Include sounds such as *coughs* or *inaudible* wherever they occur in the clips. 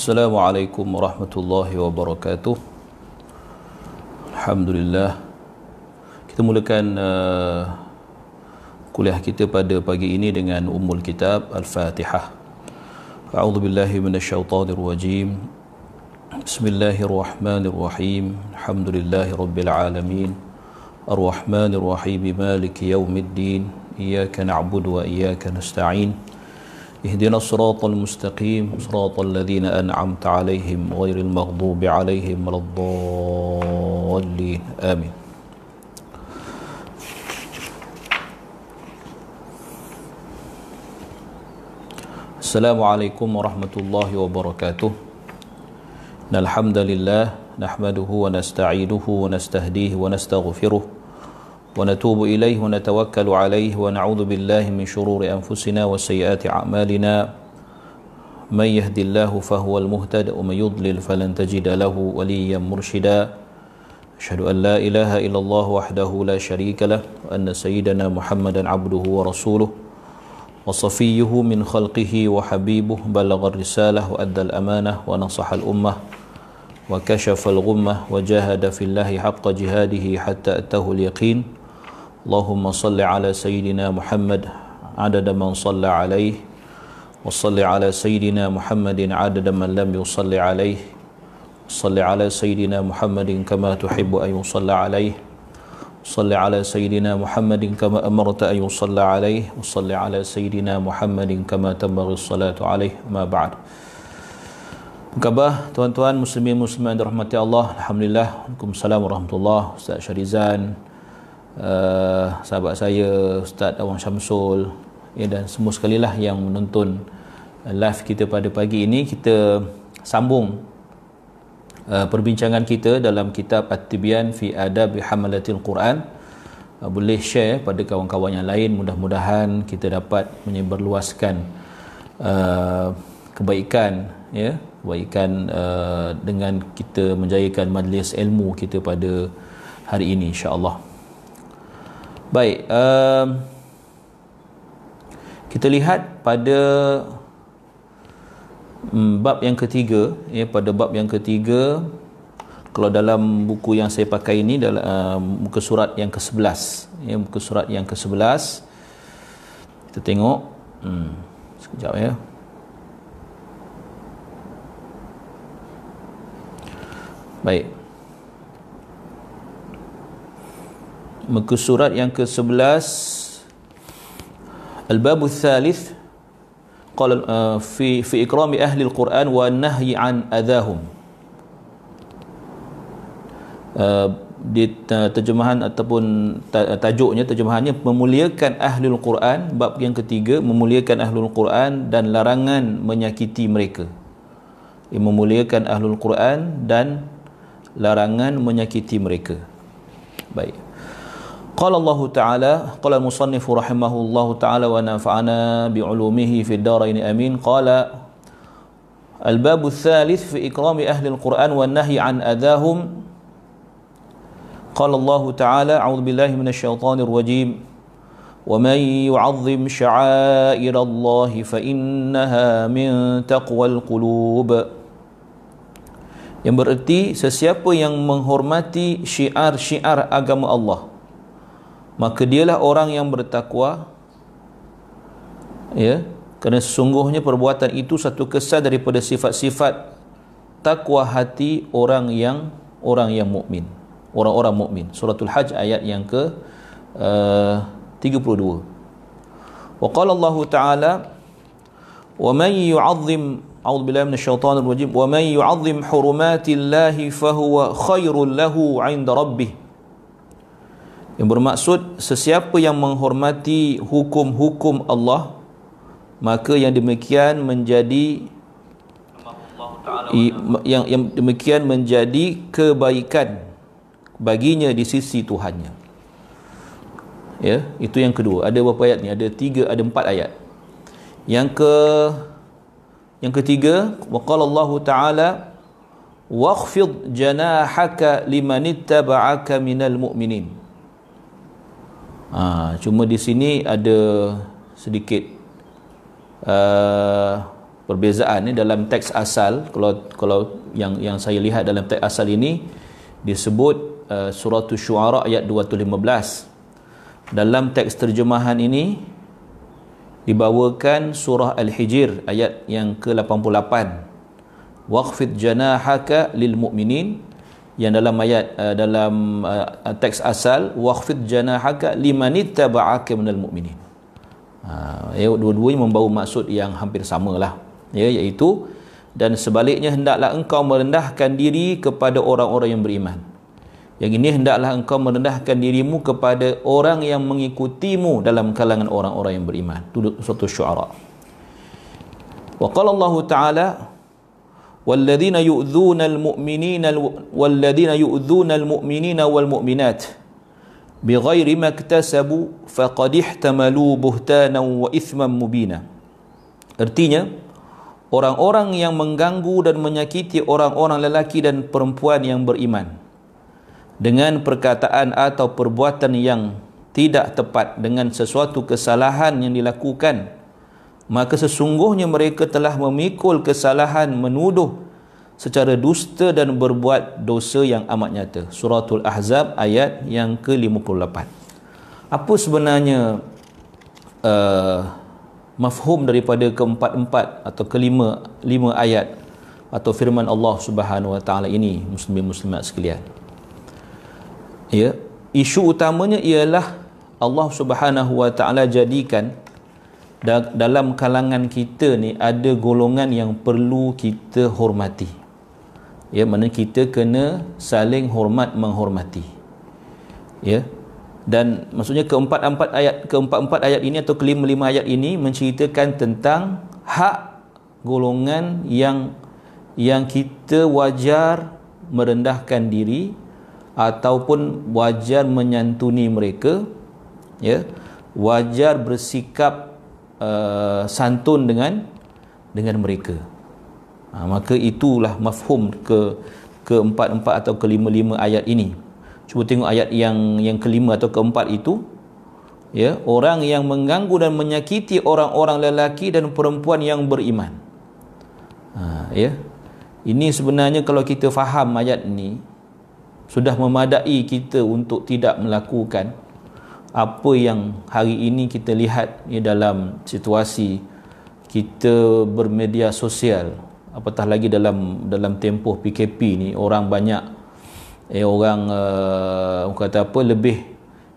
Assalamualaikum warahmatullahi wabarakatuh. Alhamdulillah. Kita mulakan uh, kuliah kita pada pagi ini dengan Ummul Kitab Al-Fatihah. A'udhu billahi minasyaitanir rajim Bismillahirrahmanirrahim. Alhamdulillahi rabbil alamin. Ar-Rahmanir Rahim Maliki yaumiddin. Iyaka na'budu wa iyaka nasta'in اهدنا الصراط المستقيم صراط الذين أنعمت عليهم غير المغضوب عليهم ولا الضالين. آمين. السلام عليكم ورحمة الله وبركاته. الحمد لله نحمده ونستعينه ونستهديه ونستغفره. ونتوب إليه ونتوكل عليه ونعوذ بالله من شرور أنفسنا وسيئات أعمالنا. من يهد الله فهو المهتد ومن يضلل فلن تجد له وليا مرشدا. أشهد أن لا إله إلا الله وحده لا شريك له وأن سيدنا محمدا عبده ورسوله. وصفيه من خلقه وحبيبه بلغ الرسالة وأدى الأمانة ونصح الأمة وكشف الغمة وجاهد في الله حق جهاده حتى أتاه اليقين. اللهم صل على سيدنا محمد عدد من صلى عليه وصل على سيدنا محمد عدد من لم يصل عليه صل على سيدنا محمد كما تحب أن يصلى عليه صل على سيدنا محمد كما أمرت أن يصلى عليه وصل على سيدنا محمد كما تنبغي الصلاة عليه. ما بعد. Khabar tuan-tuan muslimin muslimat dirahmati Allah. Alhamdulillah. Waalaikumsalam warahmatullahi Ustaz Syarizan uh, Sahabat saya Ustaz Awang Syamsul ya, Dan semua sekali lah yang menonton Live kita pada pagi ini Kita sambung uh, Perbincangan kita dalam kitab At-Tibyan fi Adab Hamalatil Quran uh, Boleh share pada kawan-kawan yang lain Mudah-mudahan kita dapat menyebarluaskan uh, Kebaikan ya kebaikan uh, dengan kita menjayakan majlis ilmu kita pada hari ini insya-Allah. Baik, um, kita lihat pada um, bab yang ketiga ya pada bab yang ketiga kalau dalam buku yang saya pakai ini dalam uh, muka surat yang ke-11 ya muka surat yang ke-11 kita tengok hmm, sekejap ya Baik. Muka surat yang ke-11 Al-Bab al-Thalith qala uh, fi fi ikrami ahli al-Quran wa nahyi an adahum. Uh, di terjemahan ataupun tajuknya terjemahannya memuliakan ahli al-Quran bab yang ketiga memuliakan ahli al-Quran dan larangan menyakiti mereka. Memuliakan ahli al-Quran dan larangan menyakiti mereka. Baik. قال الله تعالى قال المصنف رحمه الله تعالى ونفعنا بعلومه في الدارين آمين. قال الباب الثالث في إكرام أهل القرآن والنهي عن أذاهم. قال الله تعالى أعوذ بالله من الشيطان الرجيم. ومن يعظم شعائر الله فإنها من تقوى القلوب. Yang berarti sesiapa yang menghormati syiar-syiar agama Allah maka dialah orang yang bertakwa ya kerana sesungguhnya perbuatan itu satu kesan daripada sifat-sifat takwa hati orang yang orang yang mukmin. Orang-orang mukmin. Suratul hajj ayat yang ke eh, uh, 32 wa qala allah taala wa man yu'azzim a'udzu billahi minasy syaithanir rajim wa man yu'azzim hurumatillahi fa fahuwa khairul lahu 'inda rabbih yang bermaksud sesiapa yang menghormati hukum-hukum Allah maka yang demikian menjadi yang yang demikian menjadi kebaikan baginya di sisi Tuhannya. Ya itu yang kedua. Ada berapa ayat ni? Ada tiga ada empat ayat. Yang ke yang ketiga, waqala Allah Ta'ala wakhfid janahaka liman ittaba'aka minal mu'minin. Ha, cuma di sini ada sedikit uh, perbezaan ni dalam teks asal. Kalau kalau yang yang saya lihat dalam teks asal ini disebut uh, surah syuara ayat 215 dalam teks terjemahan ini dibawakan surah al-hijr ayat yang ke-88 waqfid janahaka lil mu'minin yang dalam ayat uh, dalam uh, teks asal waqfid janahaka limanittaba'aka minal mu'minin ha ya dua-duanya membawa maksud yang hampir samalah ya iaitu dan sebaliknya hendaklah engkau merendahkan diri kepada orang-orang yang beriman yang ini hendaklah engkau merendahkan dirimu kepada orang yang mengikutimu dalam kalangan orang-orang yang beriman. Itu suatu syuara. Wa qala Allah Ta'ala والذين يؤذون المؤمنين والذين يؤذون المؤمنين والمؤمنات بغير ما اكتسبوا فقد احتملوا بهتانا وإثما مبينا artinya orang-orang yang mengganggu dan menyakiti orang-orang lelaki dan perempuan yang beriman dengan perkataan atau perbuatan yang tidak tepat dengan sesuatu kesalahan yang dilakukan maka sesungguhnya mereka telah memikul kesalahan menuduh secara dusta dan berbuat dosa yang amat nyata. Suratul ahzab ayat yang ke-58. Apa sebenarnya uh, mafhum daripada keempat-empat atau kelima lima ayat atau firman Allah Subhanahu wa taala ini muslimin muslimat sekalian? Ya isu utamanya ialah Allah Subhanahu wa taala jadikan dalam kalangan kita ni ada golongan yang perlu kita hormati. Ya mana kita kena saling hormat menghormati. Ya. Dan maksudnya keempat-empat ayat keempat-empat ayat ini atau kelima-lima ayat ini menceritakan tentang hak golongan yang yang kita wajar merendahkan diri ataupun wajar menyantuni mereka. Ya. Wajar bersikap uh, santun dengan dengan mereka. Ha, maka itulah mafhum ke keempat-empat atau kelima-lima ayat ini. Cuba tengok ayat yang yang kelima atau keempat itu. Ya orang yang mengganggu dan menyakiti orang-orang lelaki dan perempuan yang beriman. Ha, ya. Ini sebenarnya kalau kita faham ayat ini sudah memadai kita untuk tidak melakukan apa yang hari ini kita lihat ya, dalam situasi kita bermedia sosial apatah lagi dalam dalam tempoh PKP ni orang banyak eh orang uh, kata apa lebih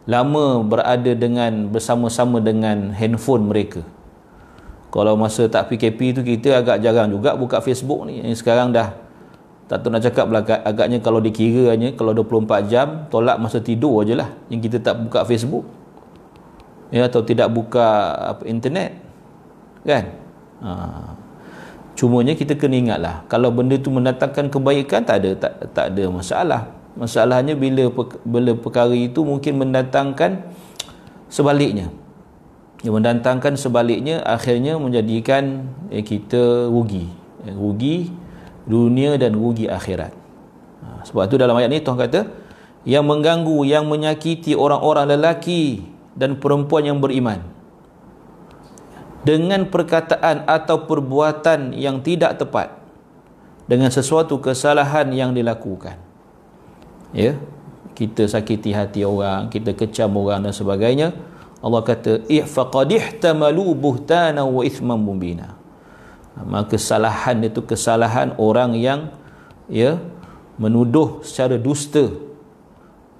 lama berada dengan bersama-sama dengan handphone mereka. Kalau masa tak PKP tu kita agak jarang juga buka Facebook ni. Sekarang dah tak tahu nak cakap lah agaknya kalau dikiranya kalau 24 jam tolak masa tidur je lah. Yang kita tak buka Facebook. Ya atau tidak buka apa, internet. Kan? Ha. cumanya kita kena ingat lah kalau benda tu mendatangkan kebaikan tak ada tak, tak ada masalah. Masalahnya bila bila perkara itu mungkin mendatangkan sebaliknya. Yang mendatangkan sebaliknya akhirnya menjadikan eh, kita rugi. Eh, rugi dunia dan rugi akhirat. Ha, sebab itu dalam ayat ni Tuhan kata yang mengganggu, yang menyakiti orang-orang lelaki dan perempuan yang beriman dengan perkataan atau perbuatan yang tidak tepat dengan sesuatu kesalahan yang dilakukan. Ya, kita sakiti hati orang, kita kecam orang dan sebagainya. Allah kata, "Ihfaqadihtamalu buhtana wa ithman mubina." Maka kesalahan itu kesalahan orang yang ya menuduh secara dusta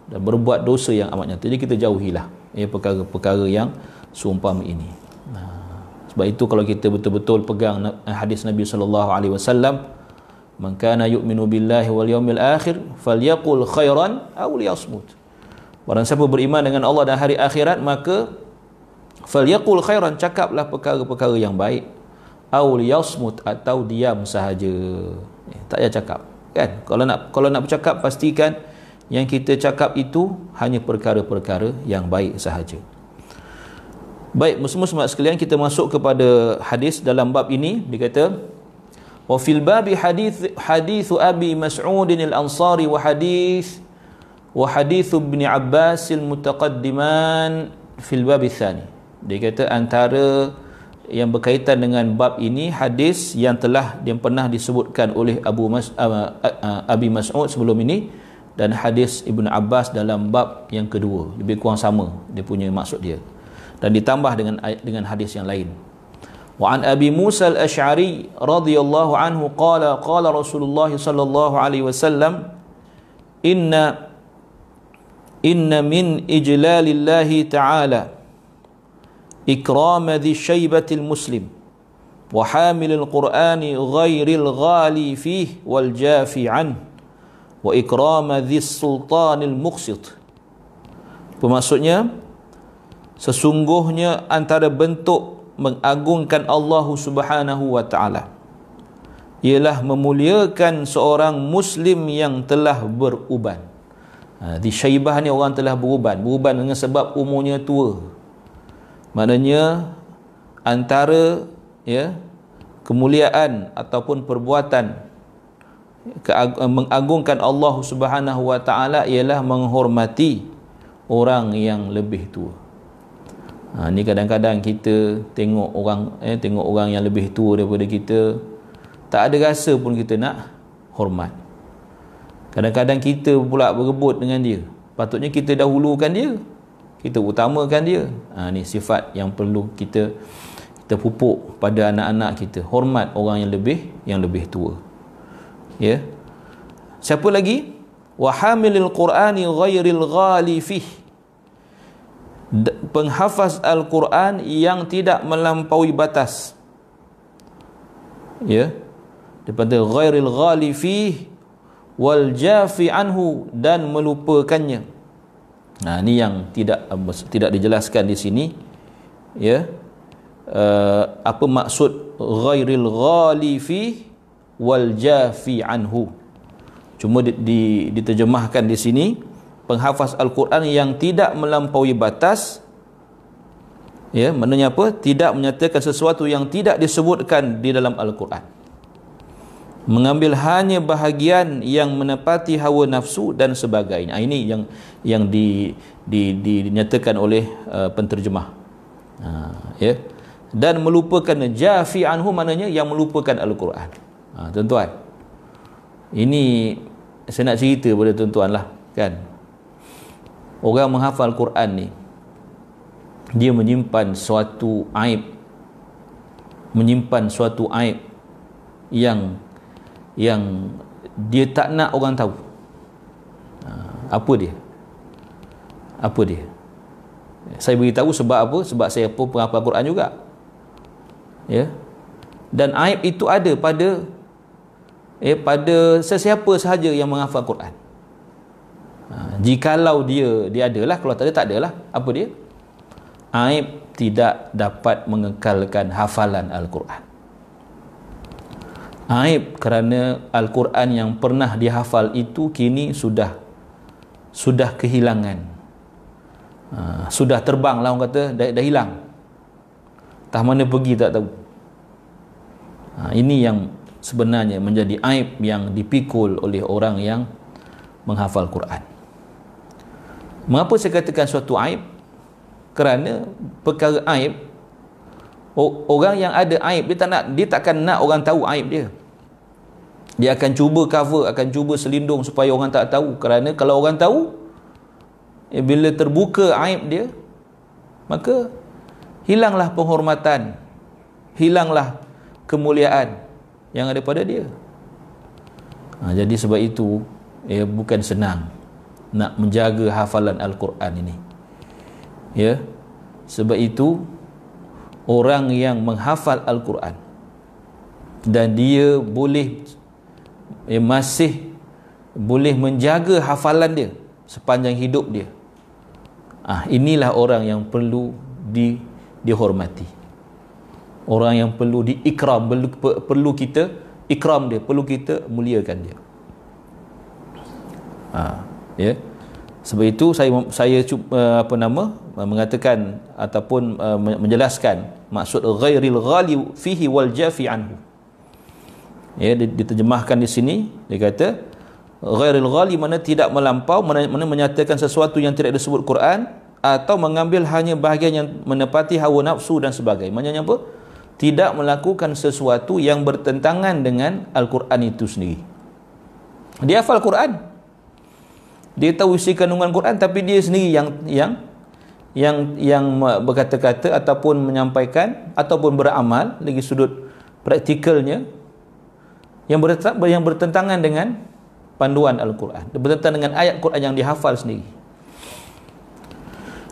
dan berbuat dosa yang amat nyata. Jadi kita jauhilah ya perkara-perkara yang seumpama ini. sebab itu kalau kita betul-betul pegang hadis Nabi sallallahu alaihi wasallam man kana yu'minu billahi wal yawmil akhir falyaqul khairan aw liyasmut. Barang siapa beriman dengan Allah dan hari akhirat maka falyaqul khairan cakaplah perkara-perkara yang baik aul yasmut atau diam sahaja. Eh, tak payah cakap kan? Kalau nak kalau nak bercakap pastikan yang kita cakap itu hanya perkara-perkara yang baik sahaja. Baik muslim-muslimat sekalian kita masuk kepada hadis dalam bab ini. Dia kata wa fil babi hadis hadis abi mas'ud al-ansari wa hadis wa hadis ibn abbas al-mutaqaddiman fil bab tsani dia kata antara yang berkaitan dengan bab ini hadis yang telah yang pernah disebutkan oleh Abu Mas, uh, uh, Abi Mas'ud sebelum ini dan hadis Ibn Abbas dalam bab yang kedua. Lebih kurang sama dia punya maksud dia. Dan ditambah dengan dengan hadis yang lain. Wa an Abi Musa al-Asy'ari radhiyallahu anhu qala qala Rasulullah sallallahu alaihi wasallam inna inna min ijlalillahi ta'ala إكرام ذي الشيبة المسلم وحامل القرآن غير الغالي فيه والجافي عنه وإكرام ذي السلطان المقسط Maksudnya sesungguhnya antara bentuk mengagungkan Allah Subhanahu wa taala ialah memuliakan seorang muslim yang telah beruban. Ha, di syaibah ni orang telah beruban, beruban dengan sebab umurnya tua maknanya antara ya kemuliaan ataupun perbuatan mengagungkan Allah Subhanahu wa taala ialah menghormati orang yang lebih tua. Ha, ni kadang-kadang kita tengok orang eh tengok orang yang lebih tua daripada kita tak ada rasa pun kita nak hormat. Kadang-kadang kita pula berebut dengan dia. Patutnya kita dahulukan dia kita utamakan dia. Ha, ni sifat yang perlu kita kita pupuk pada anak-anak kita. Hormat orang yang lebih yang lebih tua. Ya? Siapa lagi? Wa hamilil qur'ani ghairil ghali fih. Penghafaz al-Quran yang tidak melampaui batas. Ya? Daripada ghairil ghali fih wal jafi anhu dan melupakannya Nah, ini yang tidak tidak dijelaskan di sini. Ya. Uh, apa maksud ghairil ghalifi wal jafi anhu? Cuma di, di, diterjemahkan di sini penghafaz al-Quran yang tidak melampaui batas ya maknanya apa tidak menyatakan sesuatu yang tidak disebutkan di dalam al-Quran mengambil hanya bahagian yang menepati hawa nafsu dan sebagainya. Ini yang yang di, di, di, dinyatakan oleh uh, penterjemah. Ha, ya. Dan melupakan jafi anhu maknanya yang melupakan al-Quran. Ha, tuan-tuan. Ini saya nak cerita pada tuan-tuan lah kan. Orang menghafal Quran ni dia menyimpan suatu aib menyimpan suatu aib yang yang dia tak nak orang tahu. Ha, apa dia? Apa dia? Saya beritahu sebab apa? Sebab saya pun penghafal Quran juga. Ya? Dan aib itu ada pada eh pada sesiapa sahaja yang menghafal Quran. Ha, jikalau dia dia adalah kalau tak ada tak adalah. Apa dia? Aib tidak dapat mengekalkan hafalan Al-Quran aib kerana Al-Quran yang pernah dihafal itu kini sudah sudah kehilangan. Ha, sudah terbang lah orang kata dah, dah hilang. Tak mana pergi tak tahu. Ha, ini yang sebenarnya menjadi aib yang dipikul oleh orang yang menghafal Quran. Mengapa saya katakan suatu aib? Kerana perkara aib orang yang ada aib dia tak nak dia takkan nak orang tahu aib dia. Dia akan cuba cover akan cuba selindung supaya orang tak tahu. Kerana kalau orang tahu ya, bila terbuka aib dia maka hilanglah penghormatan hilanglah kemuliaan yang ada pada dia. Ha, jadi sebab itu ya, bukan senang nak menjaga hafalan Al-Quran ini. Ya sebab itu orang yang menghafal Al-Quran. Dan dia boleh eh, masih boleh menjaga hafalan dia sepanjang hidup dia. Ah inilah orang yang perlu di dihormati. Orang yang perlu diikram perlu, perlu kita ikram dia perlu kita muliakan dia. Ah ya sebab itu saya saya uh, apa nama uh, mengatakan ataupun uh, menjelaskan maksud ghairil ghali fihi wal jafi anhu. Ya diterjemahkan di sini dia kata ghairil ghali mana tidak melampau mana, mana menyatakan sesuatu yang tidak disebut Quran atau mengambil hanya bahagian yang menepati hawa nafsu dan sebagainya. Maknanya apa? Tidak melakukan sesuatu yang bertentangan dengan Al-Quran itu sendiri. Dia hafal Quran dia tahu isi kandungan Quran tapi dia sendiri yang yang yang yang berkata-kata ataupun menyampaikan ataupun beramal lagi sudut praktikalnya yang yang bertentangan dengan panduan Al-Quran. Bertentangan dengan ayat Quran yang dihafal sendiri.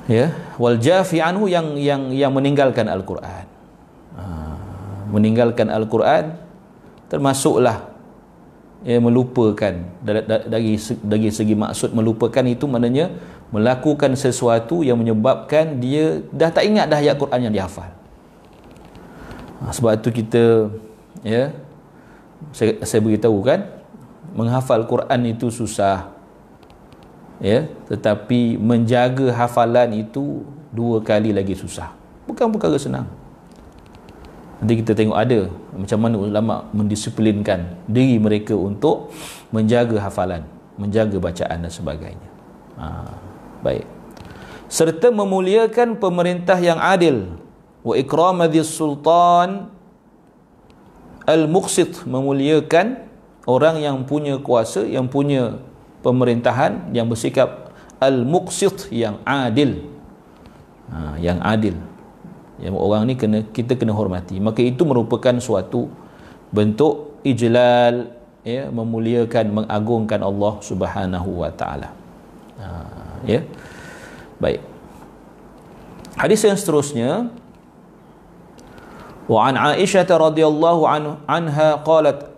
Ya wal jafi anhu yang yang yang meninggalkan Al-Quran. Ha, meninggalkan Al-Quran termasuklah ya, melupakan. Dari, dari segi maksud melupakan itu maknanya melakukan sesuatu yang menyebabkan dia dah tak ingat dah ayat Quran yang dihafal. Ha, sebab itu kita ya saya, saya beritahu kan menghafal Quran itu susah ya tetapi menjaga hafalan itu dua kali lagi susah. Bukan perkara senang nanti kita tengok ada macam mana ulama mendisiplinkan diri mereka untuk menjaga hafalan menjaga bacaan dan sebagainya. Ha, baik. Serta memuliakan pemerintah yang adil. Wa ikramadhis sultan al-muqsit memuliakan orang yang punya kuasa yang punya pemerintahan yang bersikap al-muqsit yang adil. Ha, yang adil yang orang ni kena kita kena hormati maka itu merupakan suatu bentuk ijlal ya memuliakan mengagungkan Allah Subhanahu wa taala ha, ya baik hadis yang seterusnya wa an Aisyah radhiyallahu anha qalat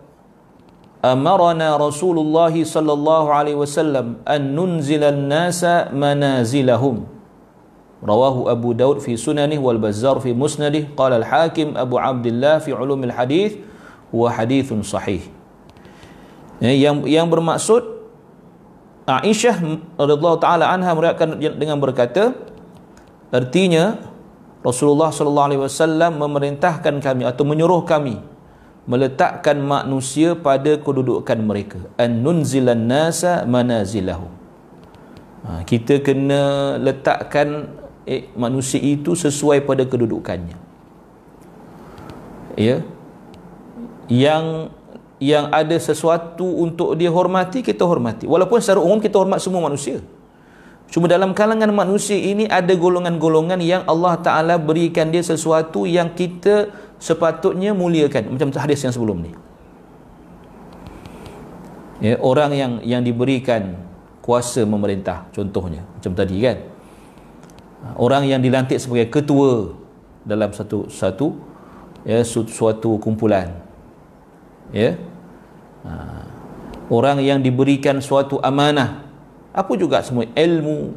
أمرنا رسول الله صلى الله عليه وسلم أن ننزل الناس منازلهم rawahu Abu Daud fi sunanih wal Bazzar fi musnadih qala al Hakim Abu Abdullah fi ulumil hadis wa hadithun sahih. Ya, yang yang bermaksud Aisyah radhiyallahu taala anha meriwayatkan dengan berkata artinya Rasulullah sallallahu alaihi wasallam memerintahkan kami atau menyuruh kami meletakkan manusia pada kedudukan mereka. An nunzilan nasa manazilahu. Ha, kita kena letakkan eh, manusia itu sesuai pada kedudukannya. Ya? Yang yang ada sesuatu untuk dia hormati kita hormati. Walaupun secara umum kita hormat semua manusia. Cuma dalam kalangan manusia ini ada golongan-golongan yang Allah Ta'ala berikan dia sesuatu yang kita sepatutnya muliakan. Macam hadis yang sebelum ni. Ya, orang yang yang diberikan kuasa memerintah contohnya. Macam tadi kan orang yang dilantik sebagai ketua dalam satu satu ya suatu kumpulan ya ha. orang yang diberikan suatu amanah apa juga semua ilmu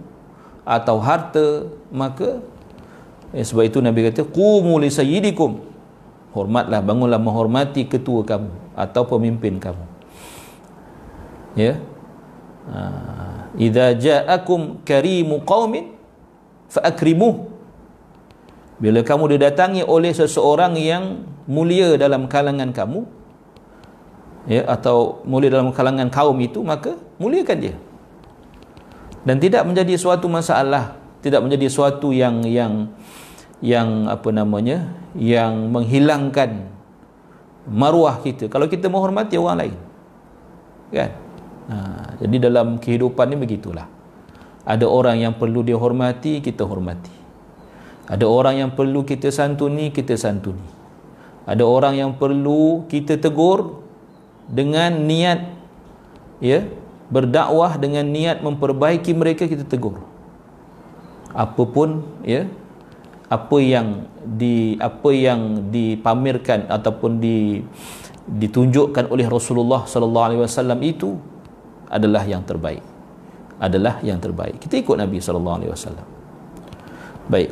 atau harta maka ya, sebab itu Nabi kata qumu li sayyidikum hormatlah bangunlah menghormati ketua kamu atau pemimpin kamu ya ha. idza ja'akum karimu qaumin fa akrimuh bila kamu didatangi oleh seseorang yang mulia dalam kalangan kamu ya atau mulia dalam kalangan kaum itu maka muliakan dia. Dan tidak menjadi suatu masalah tidak menjadi suatu yang yang yang apa namanya yang menghilangkan maruah kita. Kalau kita menghormati orang lain kan? Ha, jadi dalam kehidupan ni begitulah ada orang yang perlu dihormati kita hormati. Ada orang yang perlu kita santuni kita santuni. Ada orang yang perlu kita tegur dengan niat ya berdakwah dengan niat memperbaiki mereka kita tegur. Apapun ya apa yang di apa yang dipamerkan ataupun di ditunjukkan oleh Rasulullah sallallahu alaihi wasallam itu adalah yang terbaik adalah yang terbaik kita ikut Nabi sallallahu alaihi wasallam baik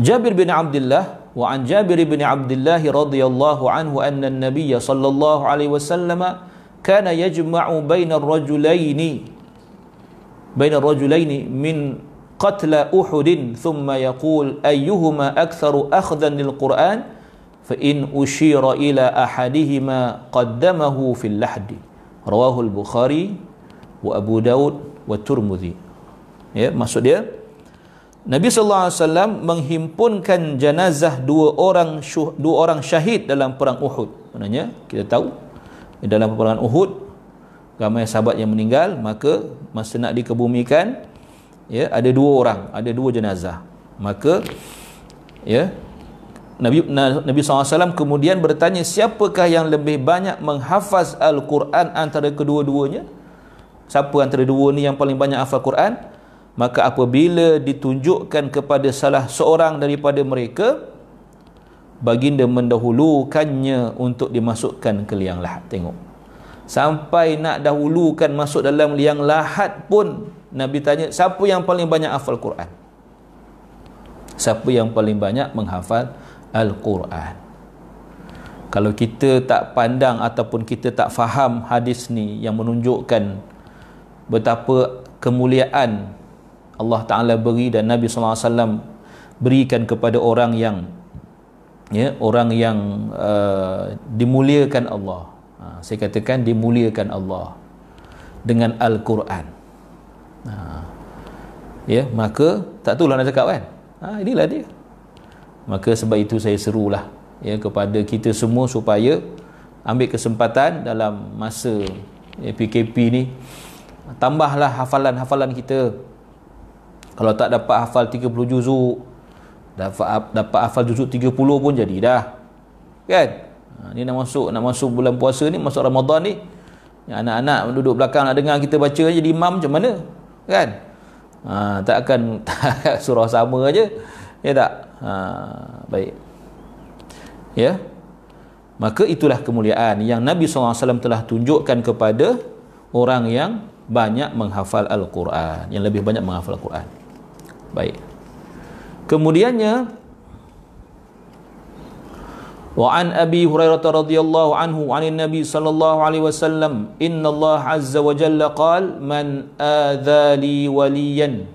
Jabir bin Abdullah wa an Jabir bin Abdullah radhiyallahu anhu anna an-nabiy sallallahu alaihi wasallam kana yajma'u baina ar-rajulaini بين الرجلين من قتل أحد ثم يقول أيهما فإن أشير إلى أحدهما قدمه Rawahul Bukhari, wa Abu وأبو wa Turmudi. ya maksud dia Nabi sallallahu alaihi wasallam menghimpunkan jenazah dua orang dua orang syahid dalam perang Uhud. Maknanya kita tahu dalam peperangan Uhud ramai sahabat yang meninggal maka masa nak dikebumikan ya ada dua orang ada dua jenazah. Maka ya Nabi Nabi SAW kemudian bertanya siapakah yang lebih banyak menghafaz Al-Quran antara kedua-duanya? Siapa antara dua ni yang paling banyak hafal Quran? Maka apabila ditunjukkan kepada salah seorang daripada mereka baginda mendahulukannya untuk dimasukkan ke liang lahat. Tengok. Sampai nak dahulukan masuk dalam liang lahat pun Nabi tanya siapa yang paling banyak hafal Quran? Siapa yang paling banyak menghafal Al-Quran. Kalau kita tak pandang ataupun kita tak faham hadis ni yang menunjukkan betapa kemuliaan Allah Ta'ala beri dan Nabi SAW berikan kepada orang yang ya orang yang uh, dimuliakan Allah. Ha, saya katakan dimuliakan Allah dengan Al-Quran. Ha, ya maka tak tahu lah nak cakap kan? Ha, inilah dia maka sebab itu saya serulah ya kepada kita semua supaya ambil kesempatan dalam masa ya, PKP ni tambahlah hafalan-hafalan kita. Kalau tak dapat hafal 30 juzuk dapat dapat hafal juzuk 30 pun jadi dah kan? Ha, ni nak masuk nak masuk bulan puasa ni masuk Ramadan ni anak-anak duduk belakang nak dengar kita baca jadi imam macam mana kan? Ha, tak akan *laughs* tak surah sama aja ya tak ha, baik. Ya? Maka itulah kemuliaan yang Nabi SAW telah tunjukkan kepada orang yang banyak menghafal Al-Quran yang lebih banyak menghafal Al-Quran. Baik. Kemudiannya wa an abi hurairah radhiyallahu anhu anin nabi sallallahu alaihi wasallam inna allah azza wa jalla qala man adha waliyan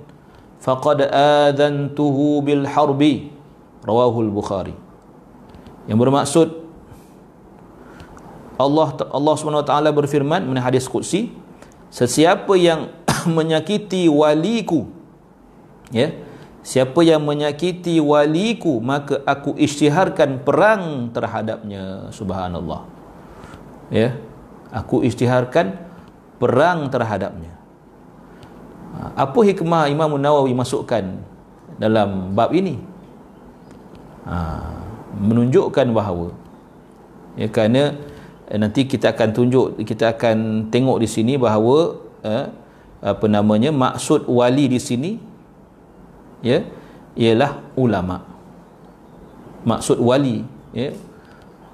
faqad adantuhu bil harbi rawahul bukhari. Yang bermaksud Allah Allah SWT berfirman mengenai hadis qudsi sesiapa yang *coughs* menyakiti waliku ya siapa yang menyakiti waliku maka aku isytiharkan perang terhadapnya subhanallah. Ya aku isytiharkan perang terhadapnya. Apa hikmah Imam Nawawi masukkan dalam bab ini ha, menunjukkan bahawa ya kerana eh, nanti kita akan tunjuk kita akan tengok di sini bahawa eh, apa namanya maksud wali di sini ya ialah ulama. Maksud wali ya.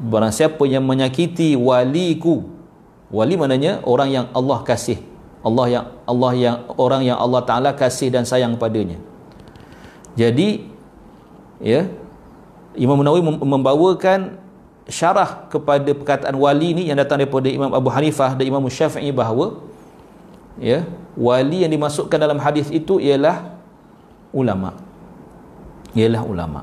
Barang siapa yang menyakiti waliku wali maknanya orang yang Allah kasih Allah yang Allah yang orang yang Allah Taala kasih dan sayang padanya jadi ya Imam Nawawi membawakan syarah kepada perkataan wali ni yang datang daripada Imam Abu Hanifah dan Imam Syafi'i bahawa ya wali yang dimasukkan dalam hadis itu ialah ulama. Ialah ulama.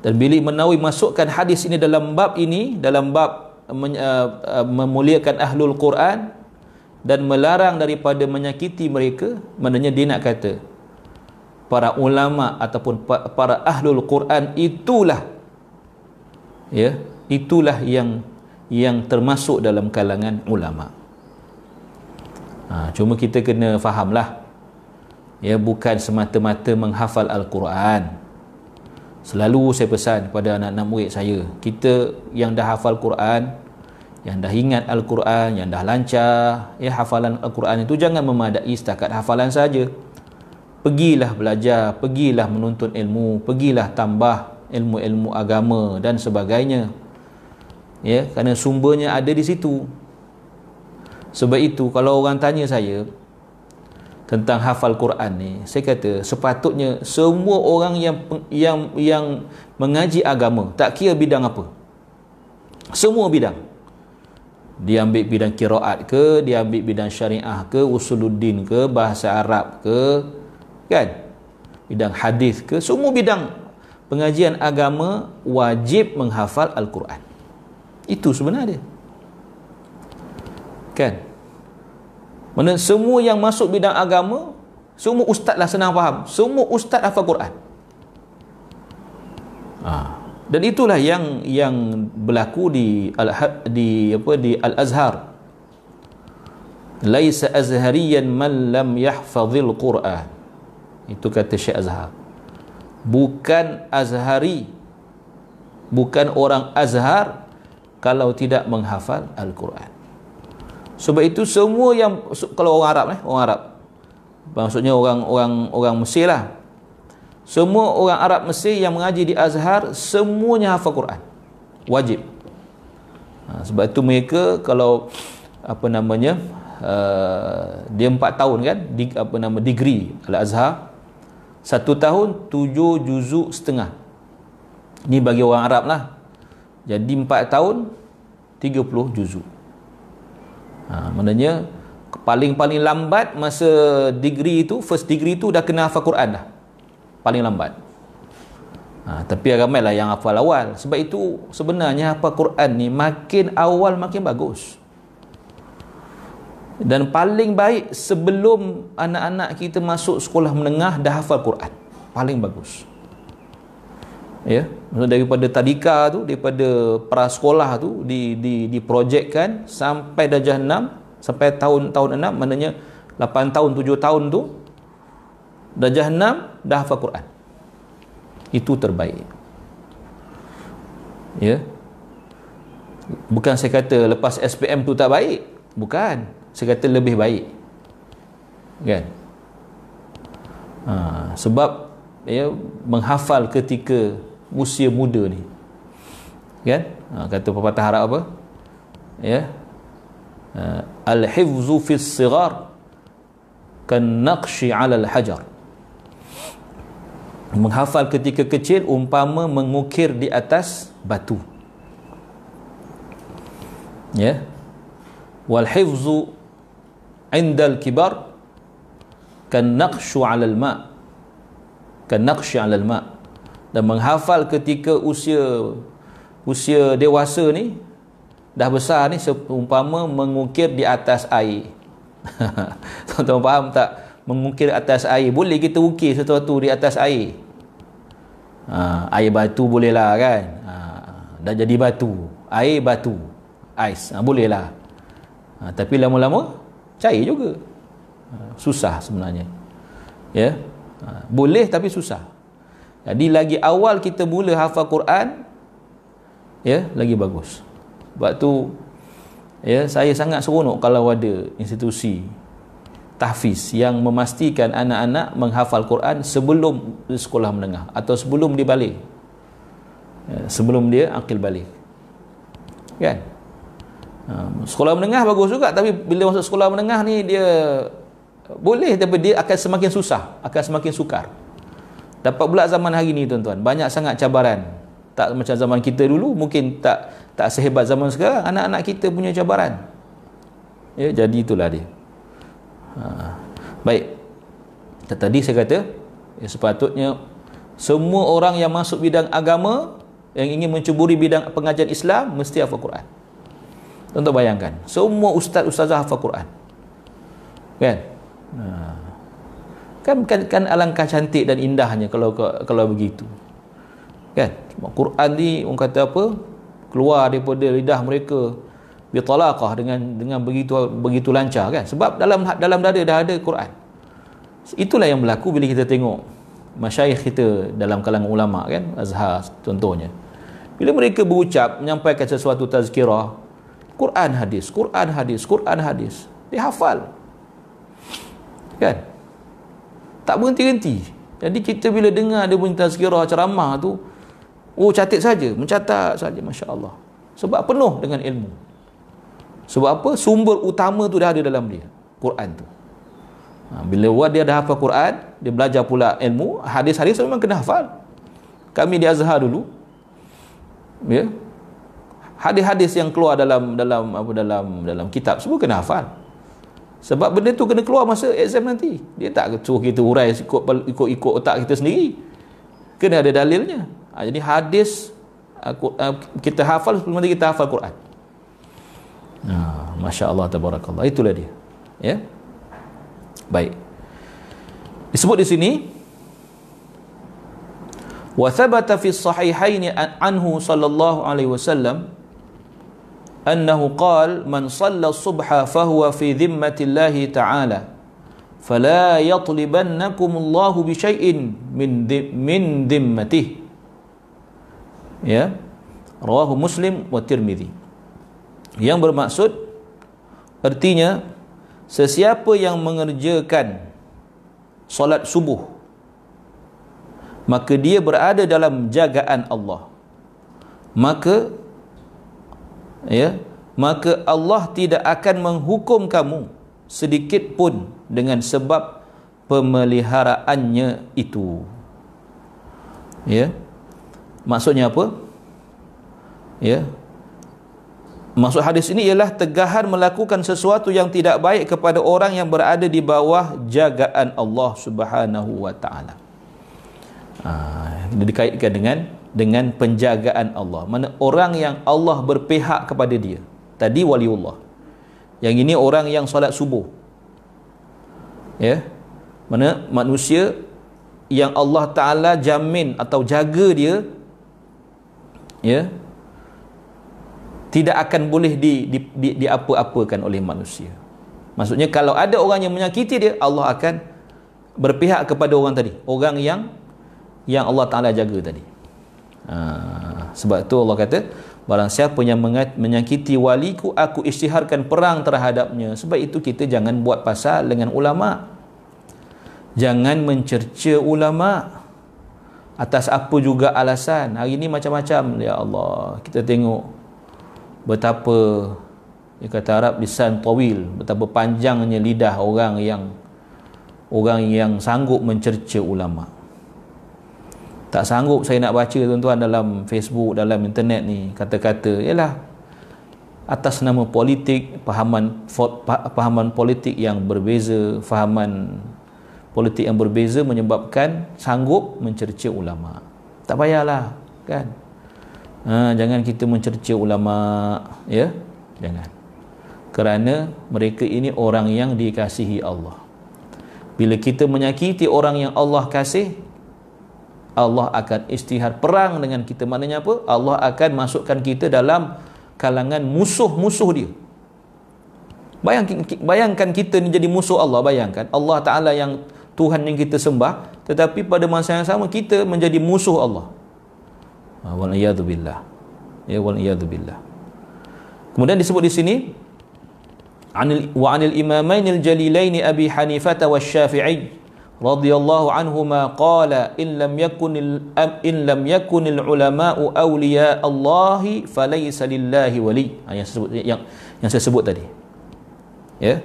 Dan bila Nawawi masukkan hadis ini dalam bab ini dalam bab uh, uh, memuliakan ahlul Quran dan melarang daripada menyakiti mereka maknanya dia nak kata para ulama ataupun para ahlul Quran itulah ya itulah yang yang termasuk dalam kalangan ulama. Ha, cuma kita kena fahamlah ya bukan semata-mata menghafal Al-Quran. Selalu saya pesan kepada anak-anak murid saya kita yang dah hafal Quran yang dah ingat Al-Quran yang dah lancar ya hafalan Al-Quran itu jangan memadai setakat hafalan saja pergilah belajar, pergilah menuntut ilmu, pergilah tambah ilmu-ilmu agama dan sebagainya. Ya, kerana sumbernya ada di situ. Sebab itu kalau orang tanya saya tentang hafal Quran ni, saya kata sepatutnya semua orang yang yang yang mengaji agama, tak kira bidang apa. Semua bidang. Dia ambil bidang kiraat ke, dia ambil bidang syariah ke, usuluddin ke, bahasa Arab ke, kan bidang hadis ke semua bidang pengajian agama wajib menghafal al-Quran itu sebenarnya kan mana semua yang masuk bidang agama Semua ustaz lah senang faham. Semua ustaz hafal Quran. Ha. Dan itulah yang yang berlaku di al di apa di Al Azhar. Laisa azhariyan man lam yahfazil Quran. Itu kata Syekh Azhar. Bukan azhari. Bukan orang Azhar kalau tidak menghafal Al-Quran. Sebab itu semua yang kalau orang Arab eh, orang Arab maksudnya orang orang orang Mesir lah semua orang Arab Mesir yang mengaji di Azhar semuanya hafal Quran wajib ha, sebab itu mereka kalau apa namanya uh, dia empat tahun kan di, apa nama degree Al-Azhar satu tahun tujuh juzuk setengah. Ni bagi orang Arab lah. Jadi empat tahun tiga puluh juzuk ha, maknanya paling-paling lambat masa degree itu first degree itu dah kena hafal Quran dah. Paling lambat. Ha, tapi ramai lah yang hafal awal. Sebab itu sebenarnya hafal Quran ni makin awal makin bagus dan paling baik sebelum anak-anak kita masuk sekolah menengah dah hafal Quran. Paling bagus. Ya daripada tadika tu daripada prasekolah tu di di diprojekkan sampai darjah 6 sampai tahun-tahun 6 maknanya 8 tahun 7 tahun tu darjah 6 dah hafal Quran. Itu terbaik. Ya. Bukan saya kata lepas SPM tu tak baik. Bukan saya kata lebih baik. Kan? Ha, sebab ya menghafal ketika usia muda ni. Kan? Ha, kata pepatah Arab apa? Ya? Uh, al-hifzu fi sigar kan naqshi ala al-hajar menghafal ketika kecil umpama mengukir di atas batu. Ya? Wal hifzu indal kibar kan naqshu ala al-ma kan naqshi ala al-ma dan menghafal ketika usia usia dewasa ni dah besar ni seumpama mengukir di atas air. *laughs* Tuan-tuan faham tak? Mengukir atas air. Boleh kita ukir sesuatu di atas air? Ha, air batu boleh lah kan? Ha, dah jadi batu. Air batu. Ais. Ha, boleh lah ha, tapi lama-lama cair juga. Ha, susah sebenarnya. Ya? Ha, boleh tapi susah. Jadi lagi awal kita mula hafal Quran ya lagi bagus. Sebab tu ya saya sangat seronok kalau ada institusi tahfiz yang memastikan anak-anak menghafal Quran sebelum sekolah menengah atau sebelum dia balik. Ya, sebelum dia akil balik. Kan? ha, sekolah menengah bagus juga tapi bila masuk sekolah menengah ni dia boleh tapi dia akan semakin susah akan semakin sukar. Dapat pula zaman hari ni tuan-tuan. Banyak sangat cabaran. Tak macam zaman kita dulu mungkin tak tak sehebat zaman sekarang anak-anak kita punya cabaran. Ya jadi itulah dia. Ha. baik. Tadi saya kata ya, sepatutnya semua orang yang masuk bidang agama yang ingin mencuburi bidang pengajian Islam mesti hafal Quran Tentu bayangkan semua ustaz ustazah hafal Quran. Kan? Ha. kan, kan kan alangkah cantik dan indahnya kalau kalau begitu. Kan? Quran ni orang kata apa? Keluar daripada lidah mereka bitalaqah dengan dengan begitu begitu lancar kan? Sebab dalam dalam dada dah ada Quran. Itulah yang berlaku bila kita tengok masyayikh kita dalam kalangan ulama kan? Azhar contohnya. Bila mereka berucap menyampaikan sesuatu tazkirah Quran hadis Quran hadis Quran hadis dia hafal kan tak berhenti-henti jadi kita bila dengar dia punya tazkirah ceramah tu Oh catat saja, mencatat saja masya-Allah. Sebab penuh dengan ilmu. Sebab apa? Sumber utama tu dah ada dalam dia, Quran tu. Ha, bila wad dia dah hafal Quran, dia belajar pula ilmu, hadis-hadis memang kena hafal. Kami di Azhar dulu ya. Hadis-hadis yang keluar dalam dalam apa dalam dalam kitab semua kena hafal. Sebab benda tu kena keluar masa exam nanti. Dia tak suruh kita urai ikut ikut ikut otak kita sendiri. Kena ada dalilnya. Ha, jadi hadis aku, uh, kita hafal sebelum kita hafal Quran. Ha, Masya Allah tabarakallah. Itulah dia. Ya. Baik. disebut di sini wa thabata fi sahihain anhu sallallahu alaihi wasallam annahu qala man shalla subha fahuwa fi dhimmatillahi ta'ala fala yatlibannakum Allahu bi syai'in min min dhimmatih ya. rawahu muslim wa tirmidzi yang bermaksud artinya sesiapa yang mengerjakan solat subuh maka dia berada dalam jagaan Allah. Maka ya? Maka Allah tidak akan menghukum kamu sedikit pun dengan sebab pemeliharaannya itu. Ya? Maksudnya apa? Ya? Maksud hadis ini ialah tegahan melakukan sesuatu yang tidak baik kepada orang yang berada di bawah jagaan Allah Subhanahu wa taala. Ha, dikaitkan dengan dengan penjagaan Allah. Mana orang yang Allah berpihak kepada dia. Tadi waliullah. Yang ini orang yang solat subuh. Ya? Mana manusia yang Allah Taala jamin atau jaga dia ya? Tidak akan boleh di di, di, di apa-apakan oleh manusia. Maksudnya kalau ada orang yang menyakiti dia Allah akan berpihak kepada orang tadi. Orang yang yang Allah Taala jaga tadi ha, sebab tu Allah kata Barang siapa yang menyakiti waliku Aku isytiharkan perang terhadapnya. Sebab itu kita jangan buat pasal dengan ulama. Jangan mencerca ulama Atas apa juga alasan. Hari ini macam-macam Ya Allah. Kita tengok Betapa Dia kata Arab lisan tawil Betapa panjangnya lidah orang yang Orang yang sanggup mencerca ulama' tak sanggup saya nak baca tuan-tuan dalam Facebook dalam internet ni. Kata-kata ialah atas nama politik pahaman pahaman politik yang berbeza fahaman politik yang berbeza menyebabkan sanggup mencerca ulama. Tak payahlah kan? Ha, jangan kita mencerca ulama ya? Jangan. Kerana mereka ini orang yang dikasihi Allah. Bila kita menyakiti orang yang Allah kasih Allah akan istihar perang dengan kita. Maknanya apa? Allah akan masukkan kita dalam kalangan musuh-musuh dia. Bayangkan, bayangkan kita ni jadi musuh Allah. Bayangkan Allah Ta'ala yang Tuhan yang kita sembah. Tetapi pada masa yang sama kita menjadi musuh Allah. Ha, wal'iyadzubillah ya wal'iyadzubillah kemudian disebut di sini anil, wa anil imamainil jalilaini abi hanifata wa syafi'i radhiyallahu anhuma qala in lam yakun in lam yakun al ulama'u awliya Allah falaysa lillahi wali. Ha, yang sebut yang yang saya sebut tadi. Ya?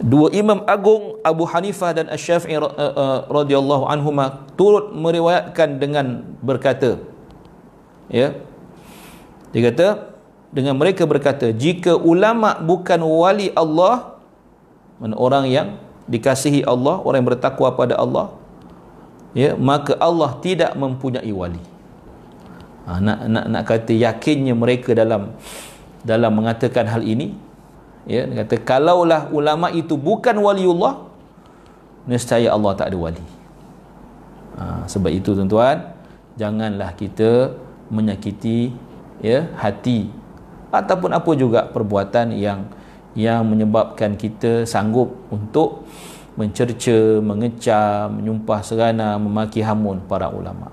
Dua imam agung Abu Hanifah dan Asy-Syafi'i uh, uh, radhiyallahu anhuma turut meriwayatkan dengan berkata ya? Dia kata dengan mereka berkata jika ulama bukan wali Allah orang yang dikasihi Allah orang yang bertakwa pada Allah ya maka Allah tidak mempunyai wali. Ha, nak nak nak kata yakinnya mereka dalam dalam mengatakan hal ini ya kata kalaulah ulama itu bukan waliullah nescaya Allah tak ada wali. Ha, sebab itu tuan-tuan janganlah kita menyakiti ya hati ataupun apa juga perbuatan yang yang menyebabkan kita sanggup untuk mencerca, mengecam, menyumpah serana, memaki hamun para ulama.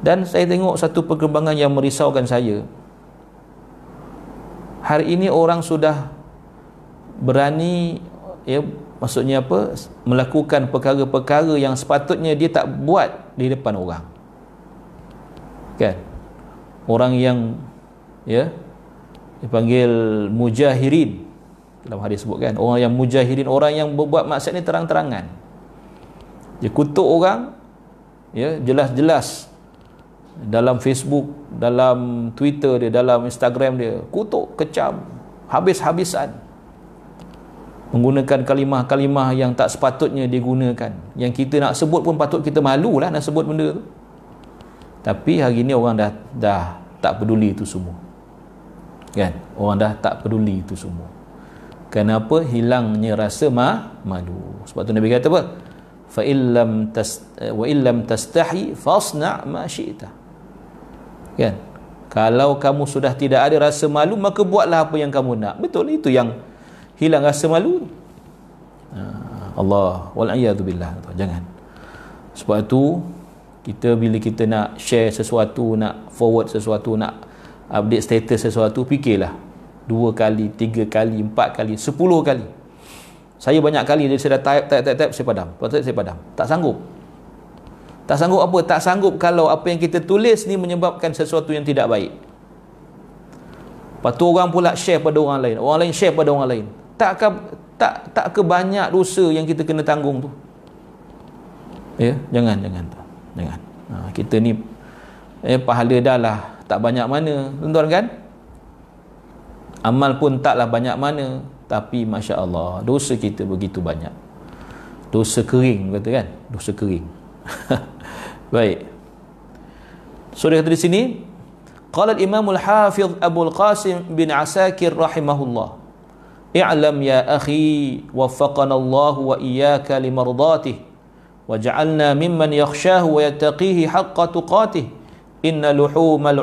Dan saya tengok satu perkembangan yang merisaukan saya. Hari ini orang sudah berani ya maksudnya apa melakukan perkara-perkara yang sepatutnya dia tak buat di depan orang. Kan? Orang yang ya dipanggil mujahirin dalam hadis sebutkan orang yang mujahirin orang yang berbuat maksiat ni terang-terangan. Dia kutuk orang ya jelas-jelas. Dalam Facebook dalam Twitter dia dalam Instagram dia kutuk kecam habis-habisan. Menggunakan kalimah-kalimah yang tak sepatutnya digunakan. Yang kita nak sebut pun patut kita malu lah nak sebut benda tu. Tapi hari ni orang dah dah tak peduli itu semua. Kan? Orang dah tak peduli itu semua kenapa hilangnya rasa ma malu? Sebab tu nabi kata apa? Fa illam tas wa illam tastahi fasna ma syi'ta. Kan? Kalau kamu sudah tidak ada rasa malu maka buatlah apa yang kamu nak. Betul itu yang hilang rasa malu ha, Allah wal billah. Jangan. Sebab itu kita bila kita nak share sesuatu nak forward sesuatu nak update status sesuatu fikirlah dua kali tiga kali empat kali sepuluh kali. Saya banyak kali dia saya dah type type type, type saya padam. Lepas saya padam. Tak sanggup. Tak sanggup apa? Tak sanggup kalau apa yang kita tulis ni menyebabkan sesuatu yang tidak baik. Lepas tu orang pula share pada orang lain. Orang lain share pada orang lain. Tak ke, tak tak ke banyak dosa yang kita kena tanggung tu. Ya jangan jangan jangan. Ha, kita ni eh pahala dah lah. Tak banyak mana. Tuan-tuan kan amal pun taklah banyak mana tapi Masya Allah dosa kita begitu banyak. Dosa kering kata kan? Dosa kering. *laughs* Baik. So dia kata di sini qala al-imam al-hafiz Abu al-Qasim bin Asakir rahimahullah i'lam ya akhi waffaqana Allah wa iyyaka limardatih waj'alna mimman yakhshahu wa yattaqihi haqqa tuqatih inna luhumal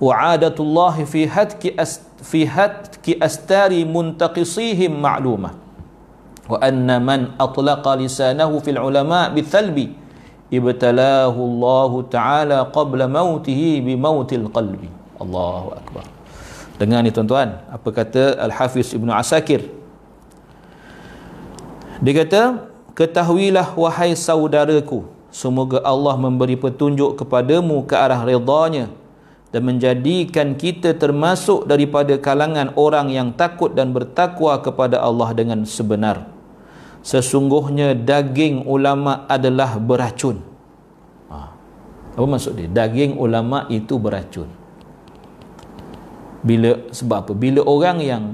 wa'adatullahi fi hadki fi hadki astari muntaqisihim ma'luma. Wa anna man atlaqa lisanahu fil ulama bithalbi ibtalahu Allah taala qabla mautihi bi mautil qalbi. Allahu akbar. Dengar ni tuan-tuan apa kata al hafiz ibnu asakir? Dia kata ketahuilah wahai saudaraku semoga Allah memberi petunjuk kepadamu ke arah redanya dan menjadikan kita termasuk daripada kalangan orang yang takut dan bertakwa kepada Allah dengan sebenar. Sesungguhnya daging ulama adalah beracun. Ha. Apa maksud dia? Daging ulama itu beracun. Bila sebab apa? Bila orang yang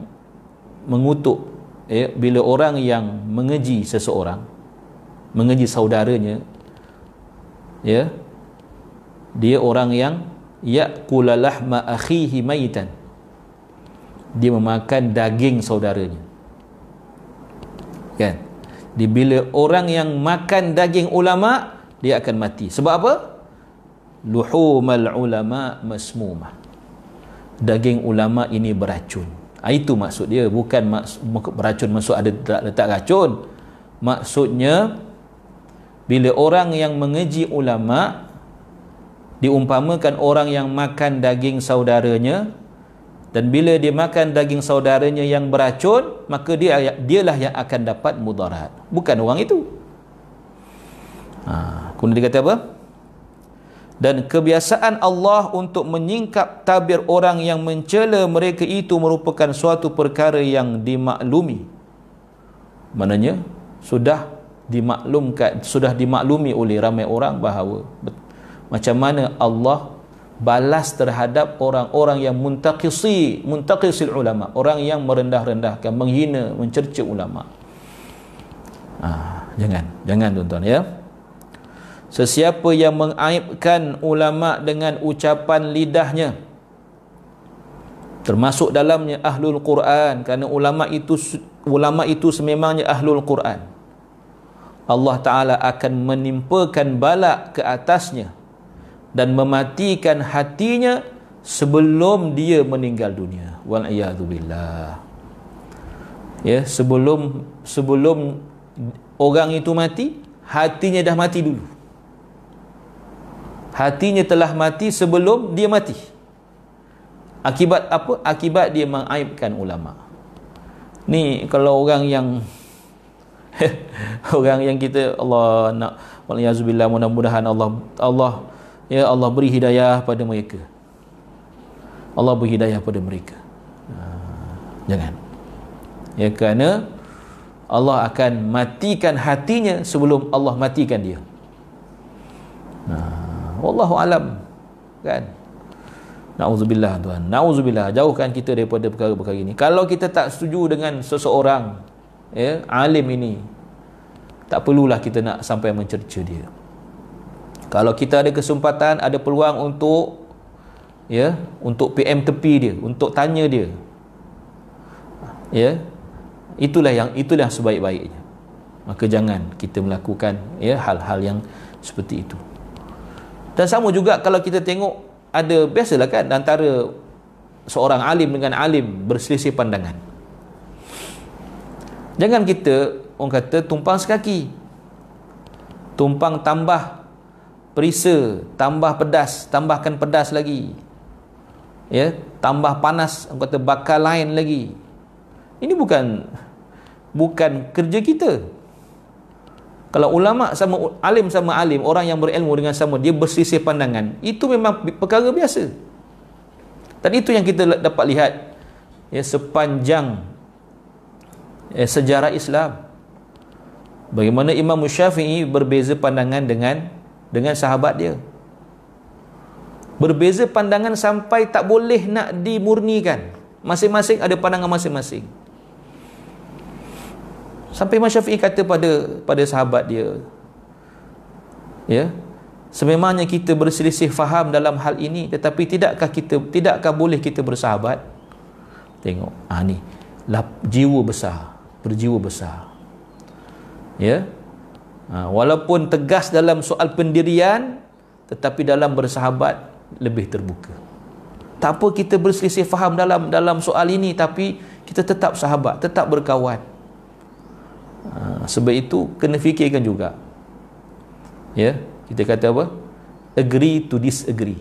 mengutuk eh, bila orang yang mengeji seseorang mengeji saudaranya ya dia orang yang ya'kula lahma akhihi maitan dia memakan daging saudaranya. Kan? Di bila orang yang makan daging ulama dia akan mati. Sebab apa? Luhumal ulama masmumah. Daging ulama ini beracun. Ah, itu maksud dia. Bukan maksud, beracun maksud ada letak, letak racun. Maksudnya bila orang yang mengeji ulama diumpamakan orang yang makan daging saudaranya dan bila dia makan daging saudaranya yang beracun maka dia dialah yang akan dapat mudarat. Bukan orang itu. Ha, kemudian dia kata apa? Dan kebiasaan Allah untuk menyingkap tabir orang yang mencela mereka itu merupakan suatu perkara yang dimaklumi. Maknanya sudah dimaklumkan sudah dimaklumi oleh ramai orang bahawa macam mana Allah balas terhadap orang-orang yang muntaqisi muntaqisil ulama. Orang yang merendah-rendahkan menghina mencerca ulama. Ah, jangan. Jangan tuan-tuan ya. Sesiapa yang mengaibkan ulama dengan ucapan lidahnya termasuk dalamnya ahlul Quran kerana ulama itu ulama itu sememangnya ahlul Quran Allah Taala akan menimpakan balak ke atasnya dan mematikan hatinya sebelum dia meninggal dunia. Wal billah. Ya sebelum sebelum orang itu mati hatinya dah mati dulu. Hatinya telah mati sebelum dia mati. Akibat apa? Akibat dia mengaibkan ulama. Ni kalau orang yang *laughs* orang yang kita Allah nak wal billah mudah-mudahan Allah Allah ya Allah beri hidayah pada mereka. Allah beri hidayah pada mereka. Ha, jangan. Ya kerana Allah akan matikan hatinya sebelum Allah matikan dia. Ha, wallahu alam kan? Nauzubillah tuan. Nauzubillah jauhkan kita daripada perkara-perkara ini. Kalau kita tak setuju dengan seseorang ya alim ini tak perlulah kita nak sampai mencerca dia kalau kita ada kesempatan ada peluang untuk ya untuk PM tepi dia untuk tanya dia. Ya itulah yang itulah sebaik-baiknya. Maka jangan kita melakukan ya hal-hal yang seperti itu. Dan sama juga kalau kita tengok ada biasalah kan antara seorang alim dengan alim berselisih pandangan. Jangan kita orang kata tumpang sekaki. Tumpang tambah perisa tambah pedas tambahkan pedas lagi. Ya tambah panas orang kata bakal lain lagi. Ini bukan bukan kerja kita. Kalau ulama sama alim sama alim orang yang berilmu dengan sama dia bersisih pandangan. Itu memang perkara biasa. Dan itu yang kita dapat lihat ya sepanjang ya, sejarah Islam. Bagaimana Imam Syafi'i berbeza pandangan dengan dengan sahabat dia berbeza pandangan sampai tak boleh nak dimurnikan masing-masing ada pandangan masing-masing Sampai Imam Syafi'i kata pada pada sahabat dia. Ya. Sememangnya kita berselisih faham dalam hal ini tetapi tidakkah kita tidakkah boleh kita bersahabat? Tengok. Ah ni. Lap, jiwa besar, berjiwa besar. Ya. Ha, walaupun tegas dalam soal pendirian tetapi dalam bersahabat lebih terbuka. Tak apa kita berselisih faham dalam dalam soal ini tapi kita tetap sahabat, tetap berkawan. Ha, sebab itu kena fikirkan juga. Ya kita kata apa? Agree to disagree.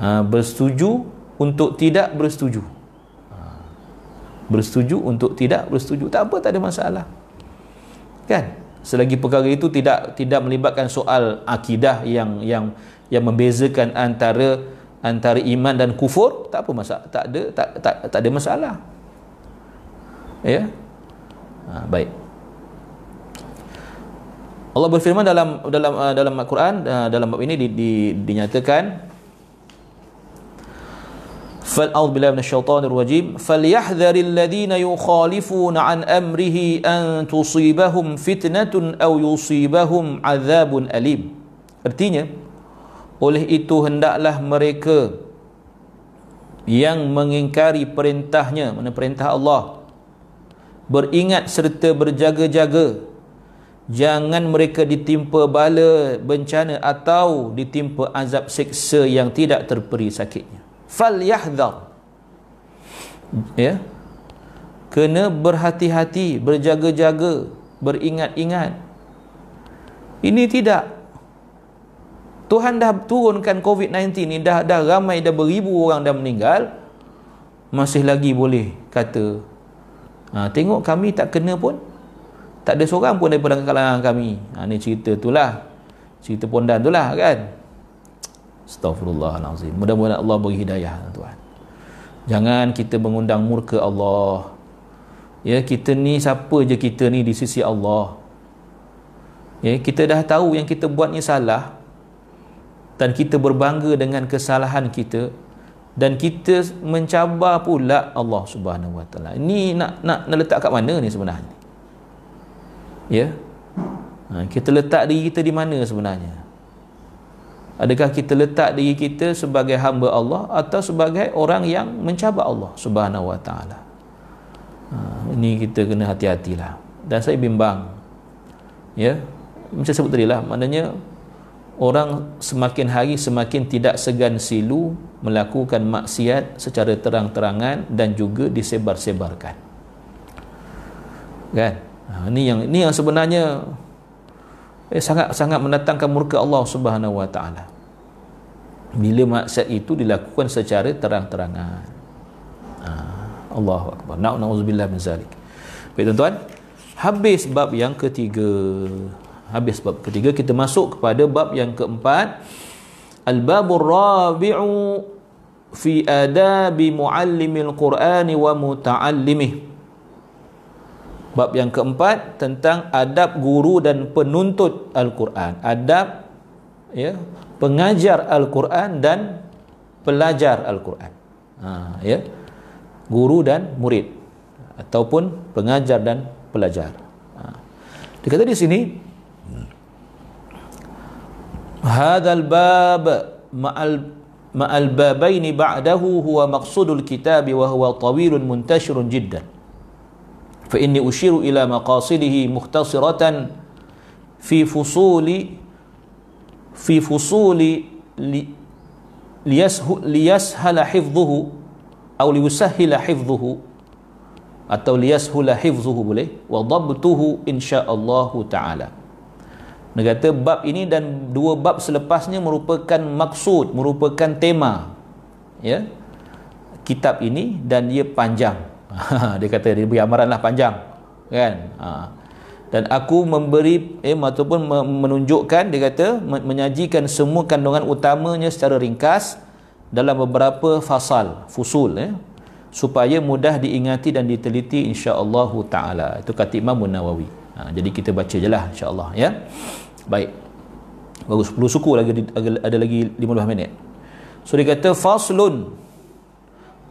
Ha, bersetuju untuk tidak bersetuju. Ha, bersetuju untuk tidak bersetuju. Tak apa tak ada masalah. Kan selagi perkara itu tidak tidak melibatkan soal akidah yang yang yang membezakan antara antara iman dan kufur tak apa masalah. Tak ada tak tak, tak ada masalah. Ya? Ha, baik. Allah berfirman dalam dalam dalam Al-Quran dalam bab ini di, di, dinyatakan فَالْأَعُوذُ بِاللَّهِ مِنَ الشَّيْطَانِ الرَّجِيمِ فَلْيَحْذَرِ الَّذِينَ يُخَالِفُونَ عَنْ أَمْرِهِ أَنْ تُصِيبَهُمْ فِتْنَةٌ أَوْ يُصِيبَهُمْ عَذَابٌ أَلِيمٌ Artinya, oleh itu hendaklah mereka yang mengingkari perintahnya, mana perintah Allah, beringat serta berjaga-jaga jangan mereka ditimpa bala bencana atau ditimpa azab seksa yang tidak terperi sakitnya fal yahdhar ya. Kena berhati-hati berjaga-jaga beringat-ingat. Ini tidak. Tuhan dah turunkan COVID-19 ni dah dah ramai dah beribu orang dah meninggal masih lagi boleh kata ha, tengok kami tak kena pun tak ada seorang pun daripada kalangan kami. Ha, ni cerita tu lah. Cerita pondan tu lah kan Astaghfirullahaladzim mudah-mudahan Allah beri hidayah tuan jangan kita mengundang murka Allah ya kita ni siapa je kita ni di sisi Allah ya kita dah tahu yang kita buat ni salah dan kita berbangga dengan kesalahan kita dan kita mencabar pula Allah Subhanahu Wa Taala. Ini nak nak nak letak kat mana ni sebenarnya? Ya. Ha, kita letak diri kita di mana sebenarnya? Adakah kita letak diri kita sebagai hamba Allah atau sebagai orang yang mencabar Allah Subhanahu Wa Taala? Ha, ini kita kena hati-hatilah. Dan saya bimbang. Ya. Macam sebut tadi lah, maknanya orang semakin hari semakin tidak segan silu melakukan maksiat secara terang-terangan dan juga disebar-sebarkan kan ha, ini yang ini yang sebenarnya eh, sangat sangat mendatangkan murka Allah Subhanahu Wa Taala. Bila maksiat itu dilakukan secara terang-terangan. Ha, Allahu akbar. Na'udzubillah min zalik. Baik tuan-tuan. Habis bab yang ketiga. Habis bab ketiga kita masuk kepada bab yang keempat. Al-babur rabi'u fi adabi muallimil qur'ani wa muta'allimih Bab yang keempat tentang adab guru dan penuntut Al-Quran. Adab ya, pengajar Al-Quran dan pelajar Al-Quran. Ha, ya. Guru dan murid ataupun pengajar dan pelajar. Ha. Dikata di sini Hadal bab ma'al ma'al babaini ba'dahu huwa maqsudul kitab wa huwa tawilun muntashirun jiddan fa inni ushiru ila maqasidihi mukhtasiratan fi fusuli fi fusuli li, liyashala hifdhuhu atau liyusahhila hifdhuhu atau liyashula hifdhuhu boleh wa dhabtuhu insyaallah taala dia kata bab ini dan dua bab selepasnya merupakan maksud, merupakan tema. Ya. Kitab ini dan dia panjang. *laughs* dia kata dia beri amaranlah panjang. Kan? Ha. Dan aku memberi eh ataupun menunjukkan dia kata menyajikan semua kandungan utamanya secara ringkas dalam beberapa fasal, fusul ya. Supaya mudah diingati dan diteliti insya-Allah taala. Itu kata Imam Nawawi. Ha, jadi kita baca jelah insya-Allah ya. Baik. Bagus 10 suku lagi ada lagi 15 minit. So dia kata faslun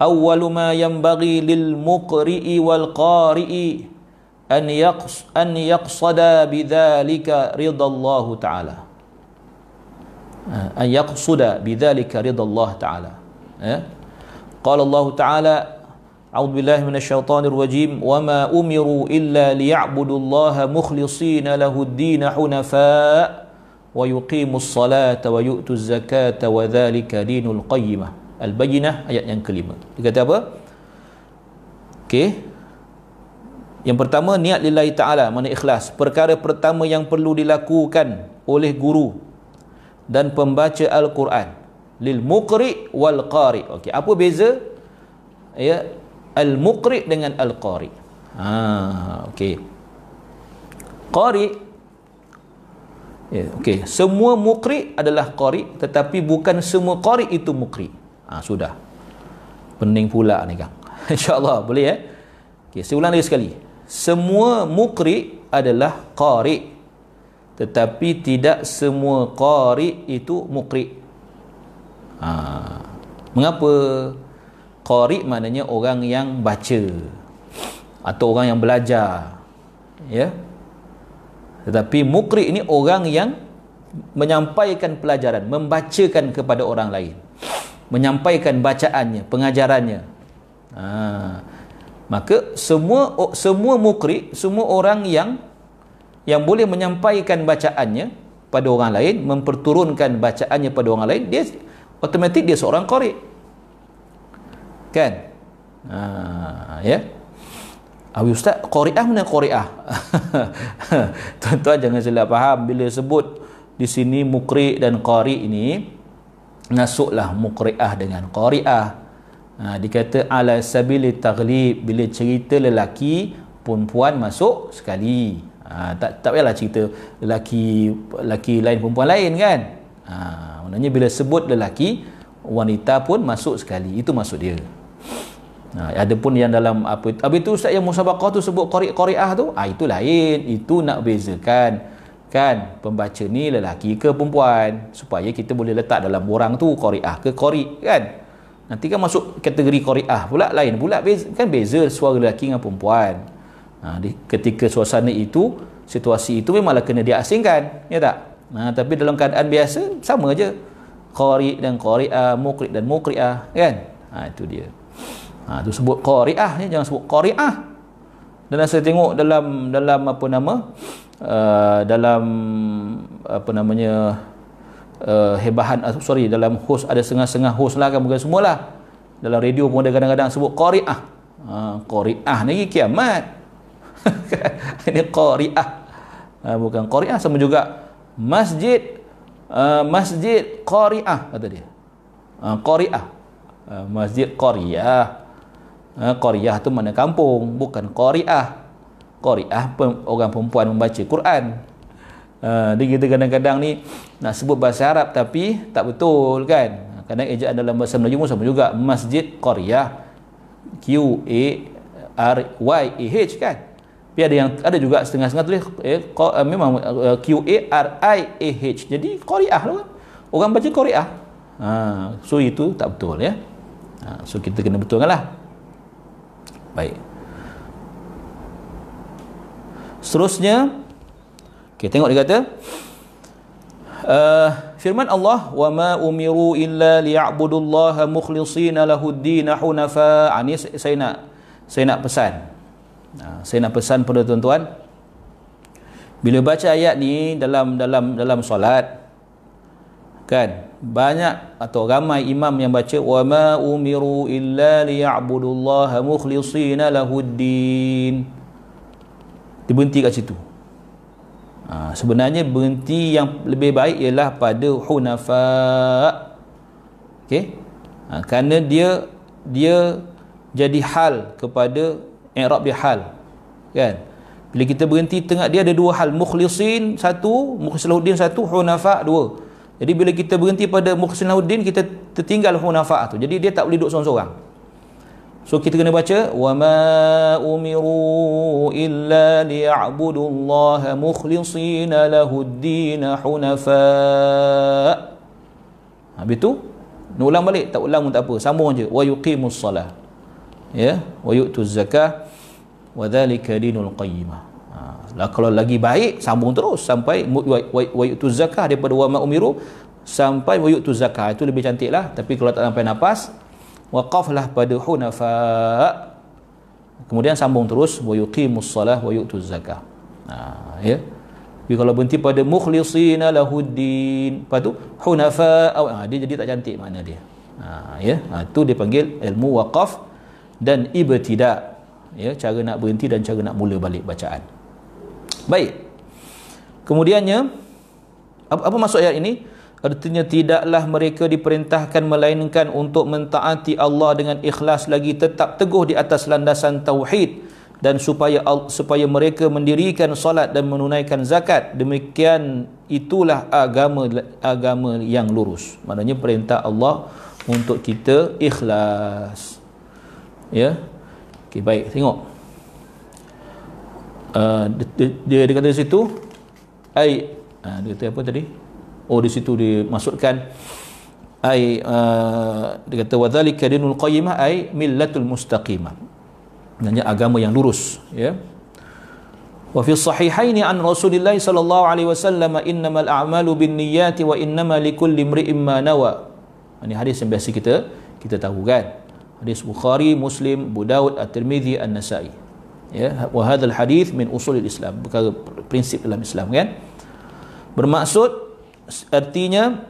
أول ما ينبغي للمقرئ والقارئ أن يقص أن يقصد بذلك رضا الله تعالى. أن يقصد بذلك رضا الله تعالى. إيه؟ قال الله تعالى أعوذ بالله من الشيطان الرجيم وما أمروا إلا ليعبدوا الله مخلصين له الدين حنفاء ويقيموا الصلاة ويؤتوا الزكاة وذلك دين القيمة. Al-Bayyinah ayat yang kelima. Dia kata apa? Okey. Yang pertama niat lillahi taala mana ikhlas. Perkara pertama yang perlu dilakukan oleh guru dan pembaca Al-Quran lil muqri wal qari. Okey, apa beza? Ya, al muqri dengan al qari. Ha, okey. Qari Ya, okey. Semua muqri adalah qari tetapi bukan semua qari itu muqri. Ha, sudah. Pening pula ni kan. *laughs* Insya-Allah boleh ya. Okey, saya ulang lagi sekali. Semua muqri adalah qari tetapi tidak semua qari itu muqri. Ha, mengapa? Qari maknanya orang yang baca atau orang yang belajar. Ya. Tetapi mukri ini orang yang menyampaikan pelajaran, membacakan kepada orang lain. Menyampaikan bacaannya, pengajarannya. Ha. Maka semua semua mukri, semua orang yang yang boleh menyampaikan bacaannya pada orang lain, memperturunkan bacaannya pada orang lain, dia otomatik dia seorang qari kan ha, ya Abi Ustaz, Qori'ah mana Qori'ah? *laughs* Tuan-tuan jangan salah faham bila sebut di sini Mukri dan Qari ini masuklah Mukri'ah dengan Qori'ah. Ha, dikata ala sabili taghlib bila cerita lelaki perempuan masuk sekali. Ha, tak tak payahlah cerita lelaki lelaki lain perempuan lain kan? Ha, maknanya bila sebut lelaki wanita pun masuk sekali. Itu maksud dia. Ha, ada pun yang dalam apa habis tu ustaz yang musabaqah tu sebut qari qariah tu ah itu lain itu nak bezakan kan pembaca ni lelaki ke perempuan supaya kita boleh letak dalam orang tu qariah ke qari kan? Nanti kan masuk kategori qariah pula lain pula beza, kan beza suara lelaki dengan perempuan. Ha, di, ketika suasana itu situasi itu memanglah kena diasingkan ya tak? Ha, tapi dalam keadaan biasa sama aja qari dan qariah muqri dan muqriah kan? Ha, itu dia. Ha, tu sebut qari'ah ya, jangan sebut qari'ah. Dan saya tengok dalam dalam apa nama? Uh, dalam apa namanya uh, hebahan uh, sorry dalam host ada setengah-setengah host lah kan bukan semualah. Dalam radio pun ada kadang-kadang sebut qari'ah. Ha, qari'ah ni kiamat. *laughs* Ini qari'ah. Ha, bukan qari'ah sama juga masjid uh, masjid qari'ah kata dia. Ha, qari'ah. Uh, masjid qari'ah ha, Qariah tu mana kampung bukan Qariah Qariah orang perempuan membaca Quran. Ha, dia kita kadang-kadang ni nak sebut bahasa Arab tapi tak betul kan? Kadang ejaan dalam bahasa Melayu pun sama juga. Masjid Qariah. Q A R Y A H kan? Tapi ada yang ada juga setengah-setengah tulis eh, uh, memang uh, Q A R I A H. Jadi Qariah lah kan? Orang baca Qariah. Ha, so itu tak betul ya. Ha, so kita kena betulkan lah. Baik. Seterusnya okay, tengok dia kata uh, firman Allah wa ma umiru illa liya'budullaha mukhlishina lahud-din hunafa. Ini ah, saya nak saya nak pesan. Ha, saya nak pesan pada tuan-tuan bila baca ayat ni dalam dalam dalam solat kan banyak atau ramai imam yang baca wa ma umiru illa liya'budullaha mukhlishina lahuddin diberhenti kat situ. Ha, sebenarnya berhenti yang lebih baik ialah pada hunafa. Okey? Ha, kerana dia dia jadi hal kepada i'rab dia hal. Kan? Bila kita berhenti tengah dia ada dua hal. Mukhlisin satu mukhlisin satu hunafa dua. Jadi bila kita berhenti pada mukhlisin kita tertinggal hunafa tu. Jadi dia tak boleh duduk seorang-seorang so kita kena baca wa ma umiru illa liya'budullaha mukhlisina lahuddin hunafa. Habis tu nak ulang balik? Tak ulang pun tak apa sambung je wa yuqimus salah ya wa yu'tuz zakah wa dhalika dinul qayyimah. Ha, lah kalau lagi baik sambung terus sampai wa yu'tuz zakah daripada wa ma umiru sampai wa yu'tuz zakah. Itu lebih cantik lah tapi kalau tak sampai nafas waqaflah pada hunafa. Kemudian sambung terus wa yuqimus salah wa yu'tuz zakah. Ha, ya. Tapi kalau berhenti pada mukhlisina lahuddin. Lepas tu hunafa. Ha, dia jadi tak cantik makna dia. Ha, ya. Ha, tu dia panggil ilmu waqaf dan ibtida. Ya cara nak berhenti dan cara nak mula balik bacaan. Baik. Kemudiannya apa, apa maksud ayat ini artinya tidaklah mereka diperintahkan melainkan untuk mentaati Allah dengan ikhlas lagi tetap teguh di atas landasan tauhid dan supaya supaya mereka mendirikan solat dan menunaikan zakat. Demikian itulah agama agama yang lurus. Maknanya perintah Allah untuk kita ikhlas. Ya? Okey baik. Tengok. Uh, dia, dia, dia kata situ ai uh, dia kata apa tadi oh di situ dimasukkan ai uh, dia kata wadzalika dinul qayyimah ai millatul mustaqimah. Maknanya agama yang lurus ya. Wa fi sahihaini an Rasulillah sallallahu alaihi wasallam innamal a'malu binniyati wa innama likulli imri'in ma nawa. Ini hadis yang biasa kita kita tahu kan? Hadis Bukhari, Muslim, Abu Daud, At-Tirmizi, An-Nasa'i. Ya, wa hadzal hadis min usul Islam, perkara prinsip dalam Islam kan. Bermaksud artinya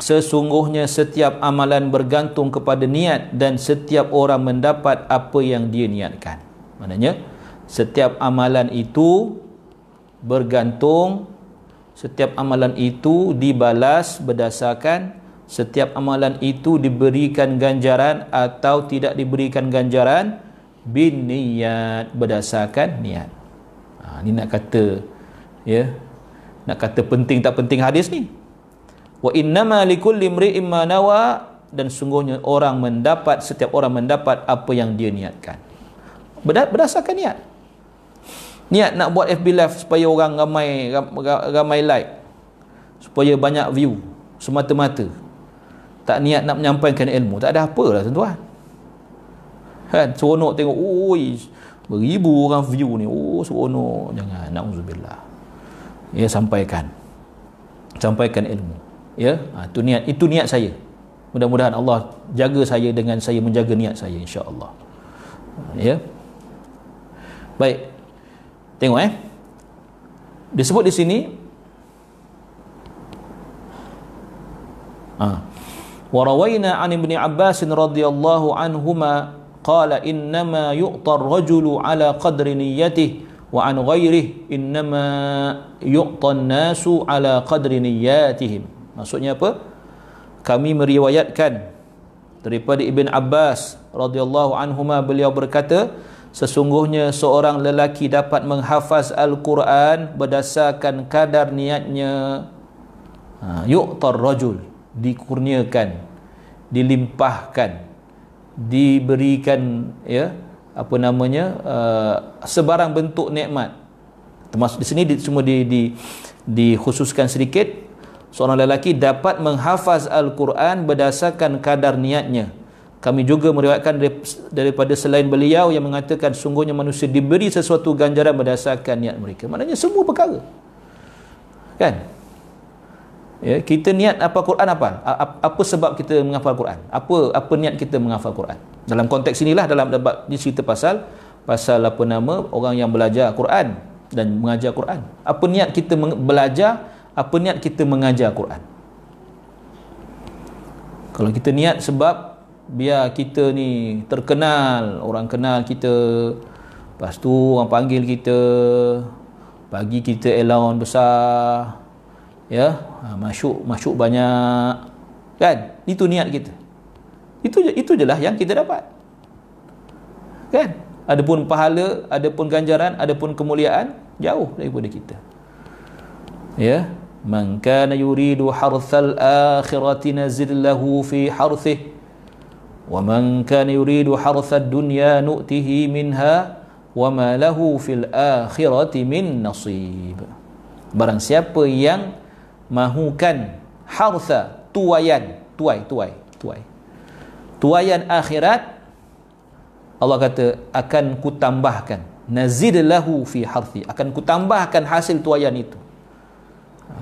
sesungguhnya setiap amalan bergantung kepada niat dan setiap orang mendapat apa yang dia niatkan. Maknanya setiap amalan itu bergantung setiap amalan itu dibalas berdasarkan setiap amalan itu diberikan ganjaran atau tidak diberikan ganjaran bin niat berdasarkan niat. Ha, ini nak kata ya nak kata penting tak penting hadis ni. Wa innama likulli imri'in ma nawa dan sungguhnya orang mendapat setiap orang mendapat apa yang dia niatkan. Berdasarkan niat. Niat nak buat FB live supaya orang ramai ramai like supaya banyak view semata-mata. Tak niat nak menyampaikan ilmu. Tak ada apa lah tuan-tuan. Kan? Seronok tengok oi beribu orang view ni. Oh seronok. Jangan. Na'udzubillah ya sampaikan sampaikan ilmu ya ha, itu niat itu niat saya mudah-mudahan Allah jaga saya dengan saya menjaga niat saya insya-Allah ya baik tengok eh disebut di sini ah وروينا عن ابن عباس رضي الله عنهما قال إنما يؤطى الرجل على قدر نيته wa an ghairihi innama yuqtan nasu ala qadri niyyatihim. Maksudnya apa? Kami meriwayatkan daripada Ibn Abbas radhiyallahu anhuma beliau berkata sesungguhnya seorang lelaki dapat menghafaz al-Quran berdasarkan kadar niatnya. Ha yuqtar rajul dikurniakan dilimpahkan diberikan ya apa namanya uh, sebarang bentuk nikmat. Termasuk di sini di, semua di, di dikhususkan sedikit seorang lelaki dapat menghafaz al-Quran berdasarkan kadar niatnya. Kami juga meriwayatkan daripada selain beliau yang mengatakan sungguhnya manusia diberi sesuatu ganjaran berdasarkan niat mereka. Maknanya semua perkara. Kan ya kita niat apa Quran apa? Apa sebab kita menghafal Quran? Apa apa niat kita menghafal Quran? Dalam konteks inilah dalam debat ni cerita pasal pasal apa nama orang yang belajar Quran dan mengajar Quran. Apa niat kita belajar apa niat kita mengajar Quran? Kalau kita niat sebab biar kita ni terkenal orang kenal kita lepas tu orang panggil kita bagi kita allowance besar ya ha, masuk masuk banyak. Kan? Itu niat kita. Itu itu jelah yang kita dapat. Kan? Adapun pahala adapun ganjaran adapun kemuliaan jauh daripada kita. Ya? Man kana yuridu harthal akhirati nazid lahu fi harthih wa man kana yuridu harthad dunya nu'tihi minha wa ma lahu fil akhirati min nasib. Barang siapa yang mahukan hartha tuayan tuai tuai tuai. Tuayan akhirat Allah kata akan ku tambahkan nazid lahu fi harthi. Akan ku tambahkan hasil tuayan itu.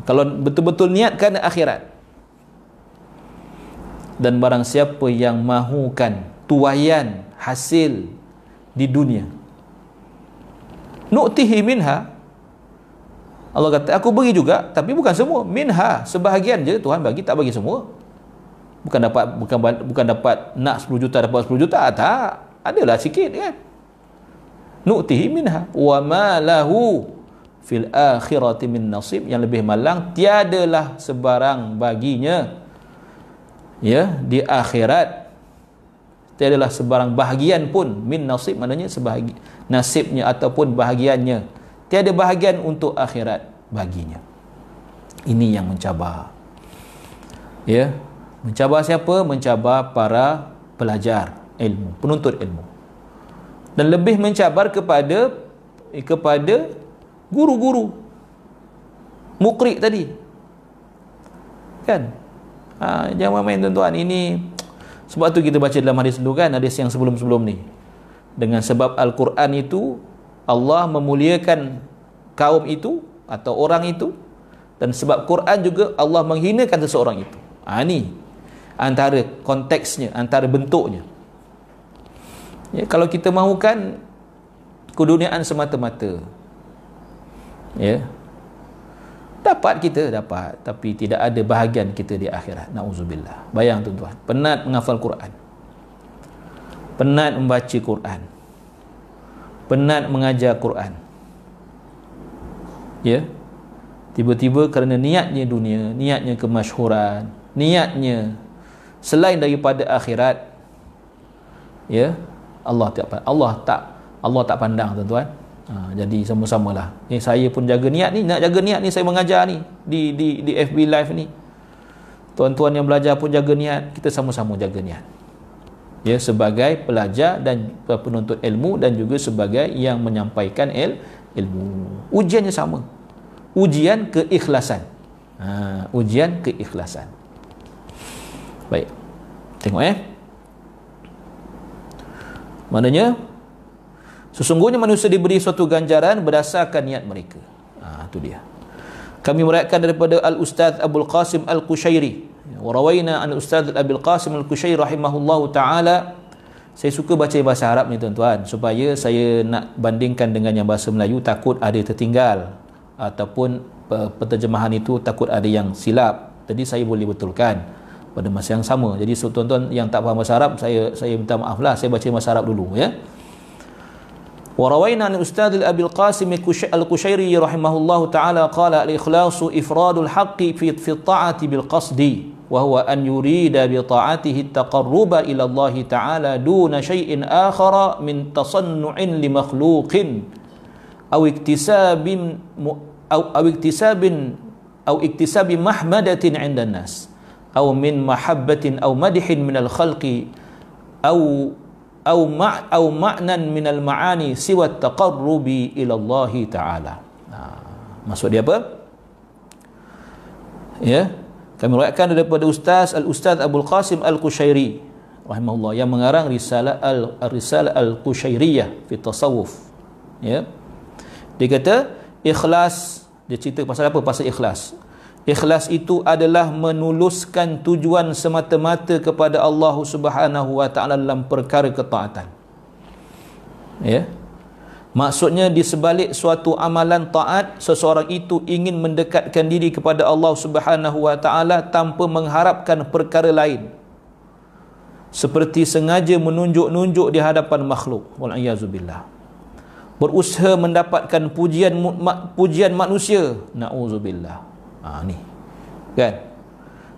Kalau betul-betul niatkan akhirat dan barang siapa yang mahukan tuayan hasil di dunia nu'tihi minha Allah kata aku beri juga tapi bukan semua. Minha sebahagian je Tuhan bagi tak bagi semua. Bukan dapat bukan bukan dapat nak 10 juta dapat 10 juta tak. Adalah sikit kan? Nu'tihi minha wa ma lahu fil akhirati min nasib. Yang lebih malang tiadalah sebarang baginya. Ya di akhirat tiadalah sebarang bahagian pun min nasib maknanya sebahagi nasibnya ataupun bahagiannya tiada bahagian untuk akhirat baginya. Ini yang mencabar. Ya mencabar siapa? Mencabar para pelajar ilmu penuntut ilmu. Dan lebih mencabar kepada kepada guru-guru. Mukrik tadi. Kan? Ha, jangan main tuan-tuan. Ini *tsk* sebab tu kita baca dalam hadis dulu kan hadis yang sebelum-sebelum ni. Dengan sebab Al-Quran itu Allah memuliakan kaum itu atau orang itu. Dan sebab Quran juga Allah menghinakan seseorang itu. Ha, ni antara konteksnya antara bentuknya. Ya, kalau kita mahukan keduniaan semata-mata ya dapat kita dapat tapi tidak ada bahagian kita di akhirat. Nauzubillah. Bayang tuan-tuan penat menghafal Quran. Penat membaca Quran penat mengajar Quran. Ya? Tiba-tiba kerana niatnya dunia niatnya kemasyhuran niatnya selain daripada akhirat ya? Allah tak Allah tak Allah tak pandang tuan-tuan. Ha, jadi sama-sama lah eh, saya pun jaga niat ni nak jaga niat ni saya mengajar ni di di di FB live ni. Tuan-tuan yang belajar pun jaga niat kita sama-sama jaga niat ya sebagai pelajar dan penuntut ilmu dan juga sebagai yang menyampaikan il, ilmu. Ujiannya sama. Ujian keikhlasan. Ha, ujian keikhlasan. Baik. Tengok eh. Maknanya sesungguhnya manusia diberi suatu ganjaran berdasarkan niat mereka. Ha, itu dia. Kami meriakkan daripada Al-Ustaz Abdul Qasim Al-Qushairi warawaina an Ustaz Abdul Qasim Al-Qushairi rahimahullahu ta'ala saya suka baca bahasa Arab ni tuan-tuan supaya saya nak bandingkan dengan yang bahasa Melayu takut ada tertinggal ataupun penterjemahan itu takut ada yang silap jadi saya boleh betulkan pada masa yang sama jadi so, tuan-tuan yang tak faham bahasa Arab saya saya minta maaf lah saya baca bahasa Arab dulu ya وروينا عن أستاذ أبي القاسم الكشيري رحمه الله تعالى قال الإخلاص إفراد الحق في في الطاعة بالقصد وهو أن يريد بطاعته التقرب إلى الله تعالى دون شيء آخر من تصنع لمخلوق أو اكتساب أو أو اكتساب أو اكتساب محمدة عند الناس أو من محبة أو مدح من الخلق أو أو مع أو معنى من المعاني سوى التقرب إلى الله تعالى. maksud dia apa? Ya. Kami riwayatkan daripada ustaz al-ustaz Abdul Qasim al-Qushairi rahimahullah yang mengarang risalah al-risalah al-Qushairiyah fi tasawuf ya dia kata ikhlas dia cerita pasal apa pasal ikhlas Ikhlas itu adalah menuluskan tujuan semata-mata kepada Allah Subhanahu wa taala dalam perkara ketaatan. Ya. Maksudnya di sebalik suatu amalan taat seseorang itu ingin mendekatkan diri kepada Allah Subhanahu wa taala tanpa mengharapkan perkara lain. Seperti sengaja menunjuk-nunjuk di hadapan makhluk. Wal billah. Berusaha mendapatkan pujian pujian manusia. Nauzubillah. Ha ni. Kan?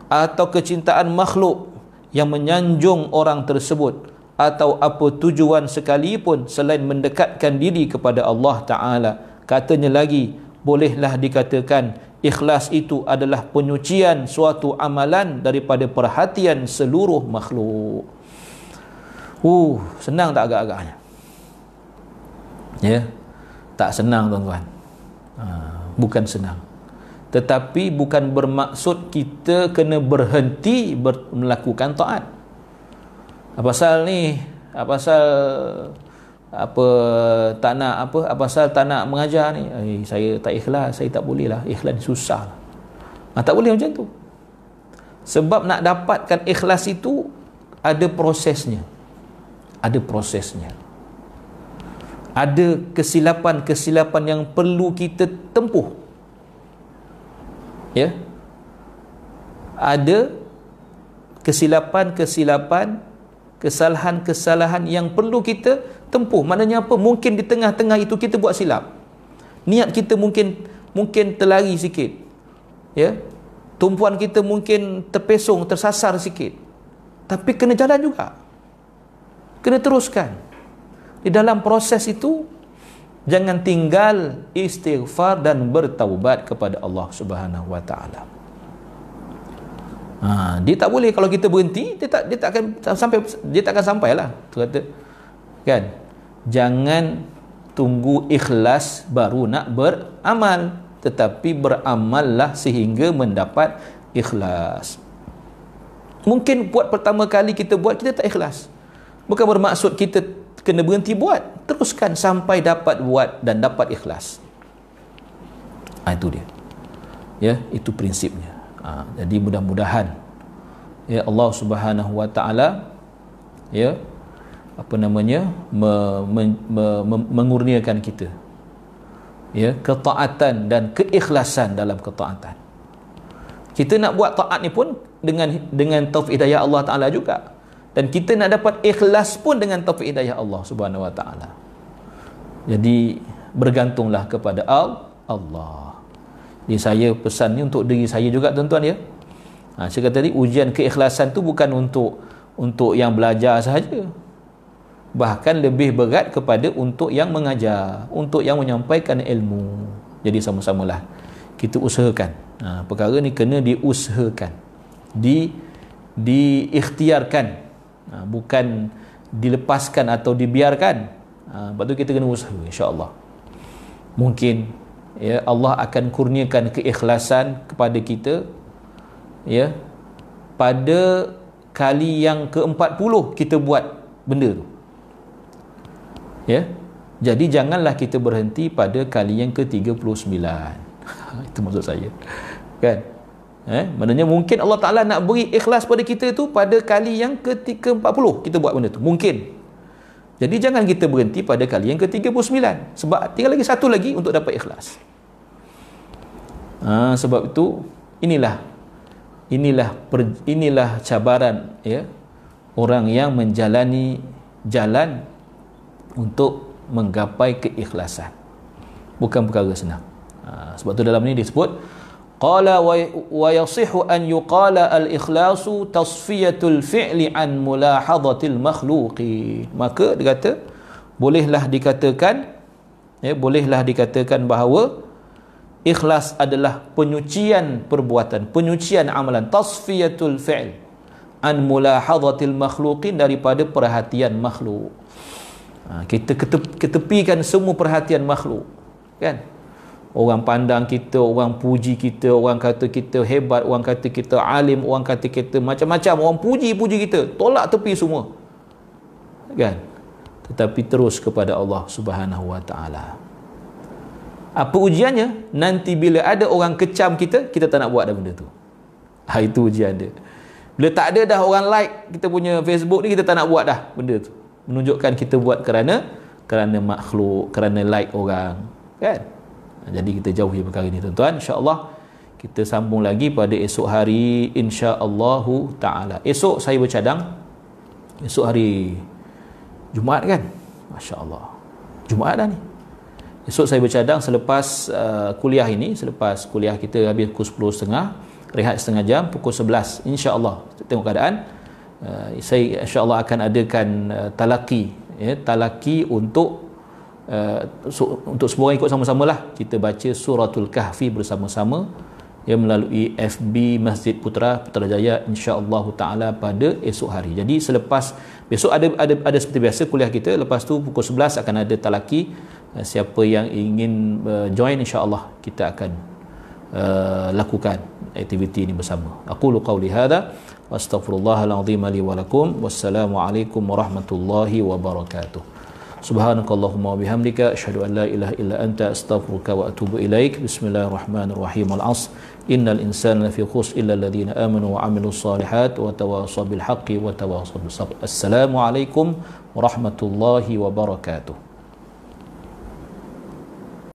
Atau kecintaan makhluk yang menyanjung orang tersebut atau apa tujuan sekalipun selain mendekatkan diri kepada Allah Ta'ala. Katanya lagi bolehlah dikatakan ikhlas itu adalah penyucian suatu amalan daripada perhatian seluruh makhluk. Uh, senang tak agak-agaknya? Ya tak senang tuan-tuan. Ha, bukan senang. Tetapi bukan bermaksud kita kena berhenti ber- melakukan taat pasal ni? Apa pasal apa tak nak apa apa pasal tak nak mengajar ni? Eh, saya tak ikhlas saya tak boleh lah. Ikhlas susah ah, tak boleh macam tu. Sebab nak dapatkan ikhlas itu ada prosesnya. Ada prosesnya. Ada kesilapan-kesilapan yang perlu kita tempuh. Ya? Ada kesilapan-kesilapan kesalahan-kesalahan yang perlu kita tempuh. Maknanya apa? Mungkin di tengah-tengah itu kita buat silap. Niat kita mungkin mungkin terlari sikit. Ya. Tumpuan kita mungkin terpesong, tersasar sikit. Tapi kena jalan juga. Kena teruskan. Di dalam proses itu jangan tinggal istighfar dan bertaubat kepada Allah Subhanahu wa taala. Ha, dia tak boleh kalau kita berhenti dia tak dia tak akan sampai dia tak akan sampailah. Tu kata kan? Jangan tunggu ikhlas baru nak beramal tetapi beramallah sehingga mendapat ikhlas. Mungkin buat pertama kali kita buat kita tak ikhlas. Bukan bermaksud kita kena berhenti buat. Teruskan sampai dapat buat dan dapat ikhlas. Ha, itu dia. Ya itu prinsipnya ha, jadi mudah-mudahan ya Allah Subhanahu Wa Taala ya apa namanya me, me, me, me, mengurniakan kita ya ketaatan dan keikhlasan dalam ketaatan. Kita nak buat taat ni pun dengan dengan taufik hidayah Allah Taala juga. Dan kita nak dapat ikhlas pun dengan taufik hidayah Allah Subhanahu Wa Taala. Jadi bergantunglah kepada Allah jadi saya pesan ni untuk diri saya juga tuan-tuan ya. Ha, saya kata tadi ujian keikhlasan tu bukan untuk untuk yang belajar sahaja. Bahkan lebih berat kepada untuk yang mengajar, untuk yang menyampaikan ilmu. Jadi sama-samalah kita usahakan. Ha, perkara ni kena diusahakan. Di diikhtiarkan. Ha, bukan dilepaskan atau dibiarkan. Ha, lepas tu kita kena usaha insya-Allah. Mungkin ya Allah akan kurniakan keikhlasan kepada kita ya pada kali yang ke-40 kita buat benda tu. Ya jadi janganlah kita berhenti pada kali yang ke-39 *laughs* itu maksud saya kan? Eh maknanya mungkin Allah Taala nak beri ikhlas pada kita tu pada kali yang ke-40 kita buat benda tu. Mungkin. Jadi jangan kita berhenti pada kali yang ke-39 sebab tinggal lagi satu lagi untuk dapat ikhlas. Ha, sebab itu inilah inilah per, inilah cabaran ya orang yang menjalani jalan untuk menggapai keikhlasan. Bukan perkara senang. Ha, sebab itu dalam ini disebut qala wa yasihu an yuqala al ikhlasu tasfiyatul fi'li an mulahadatil makhluqi maka dia kata bolehlah dikatakan ya bolehlah dikatakan bahawa ikhlas adalah penyucian perbuatan penyucian amalan tasfiyatul fi'l an mulahadatil makhluqin daripada perhatian makhluk ha, kita ketepikan semua perhatian makhluk kan orang pandang kita, orang puji kita, orang kata kita hebat, orang kata kita alim, orang kata kita macam-macam, orang puji-puji kita, tolak tepi semua. Kan? Tetapi terus kepada Allah Subhanahu Wa Taala. Apa ujiannya? Nanti bila ada orang kecam kita, kita tak nak buat dah benda tu. Ha, itu ujian dia. Bila tak ada dah orang like kita punya Facebook ni, kita tak nak buat dah benda tu. Menunjukkan kita buat kerana kerana makhluk kerana like orang kan jadi kita jauhi perkara ini tuan-tuan insya-Allah kita sambung lagi pada esok hari insya-Allah taala esok saya bercadang esok hari Jumaat kan masya-Allah Jumaat dah ni esok saya bercadang selepas uh, kuliah ini selepas kuliah kita habis pukul 10.30 rehat setengah jam pukul 11 insya-Allah. Tengok keadaan. Uh, saya insya-Allah akan adakan uh, talaki ya talaki untuk uh, so, untuk semua orang ikut sama-sama lah. Kita baca suratul kahfi bersama-sama yang melalui FB Masjid Putra Putrajaya insya-Allah taala pada esok hari. Jadi selepas besok ada ada ada seperti biasa kuliah kita. Lepas tu pukul 11 akan ada talaki siapa yang ingin uh, join insya-Allah kita akan uh, lakukan aktiviti ini bersama. Aku lu qauli hadza wastaghfirullahal azim li wa lakum wassalamu alaikum warahmatullahi wabarakatuh. Subhanakallahumma wa bihamdika asyhadu an la ilaha illa anta astaghfiruka wa atubu ilaik. Bismillahirrahmanirrahim. Al-'asr. Innal insana lafi khusr illa alladhina amanu wa 'amilus solihat wa tawasaw bil haqqi wa tawasaw bis sabr. Assalamualaikum warahmatullahi wabarakatuh.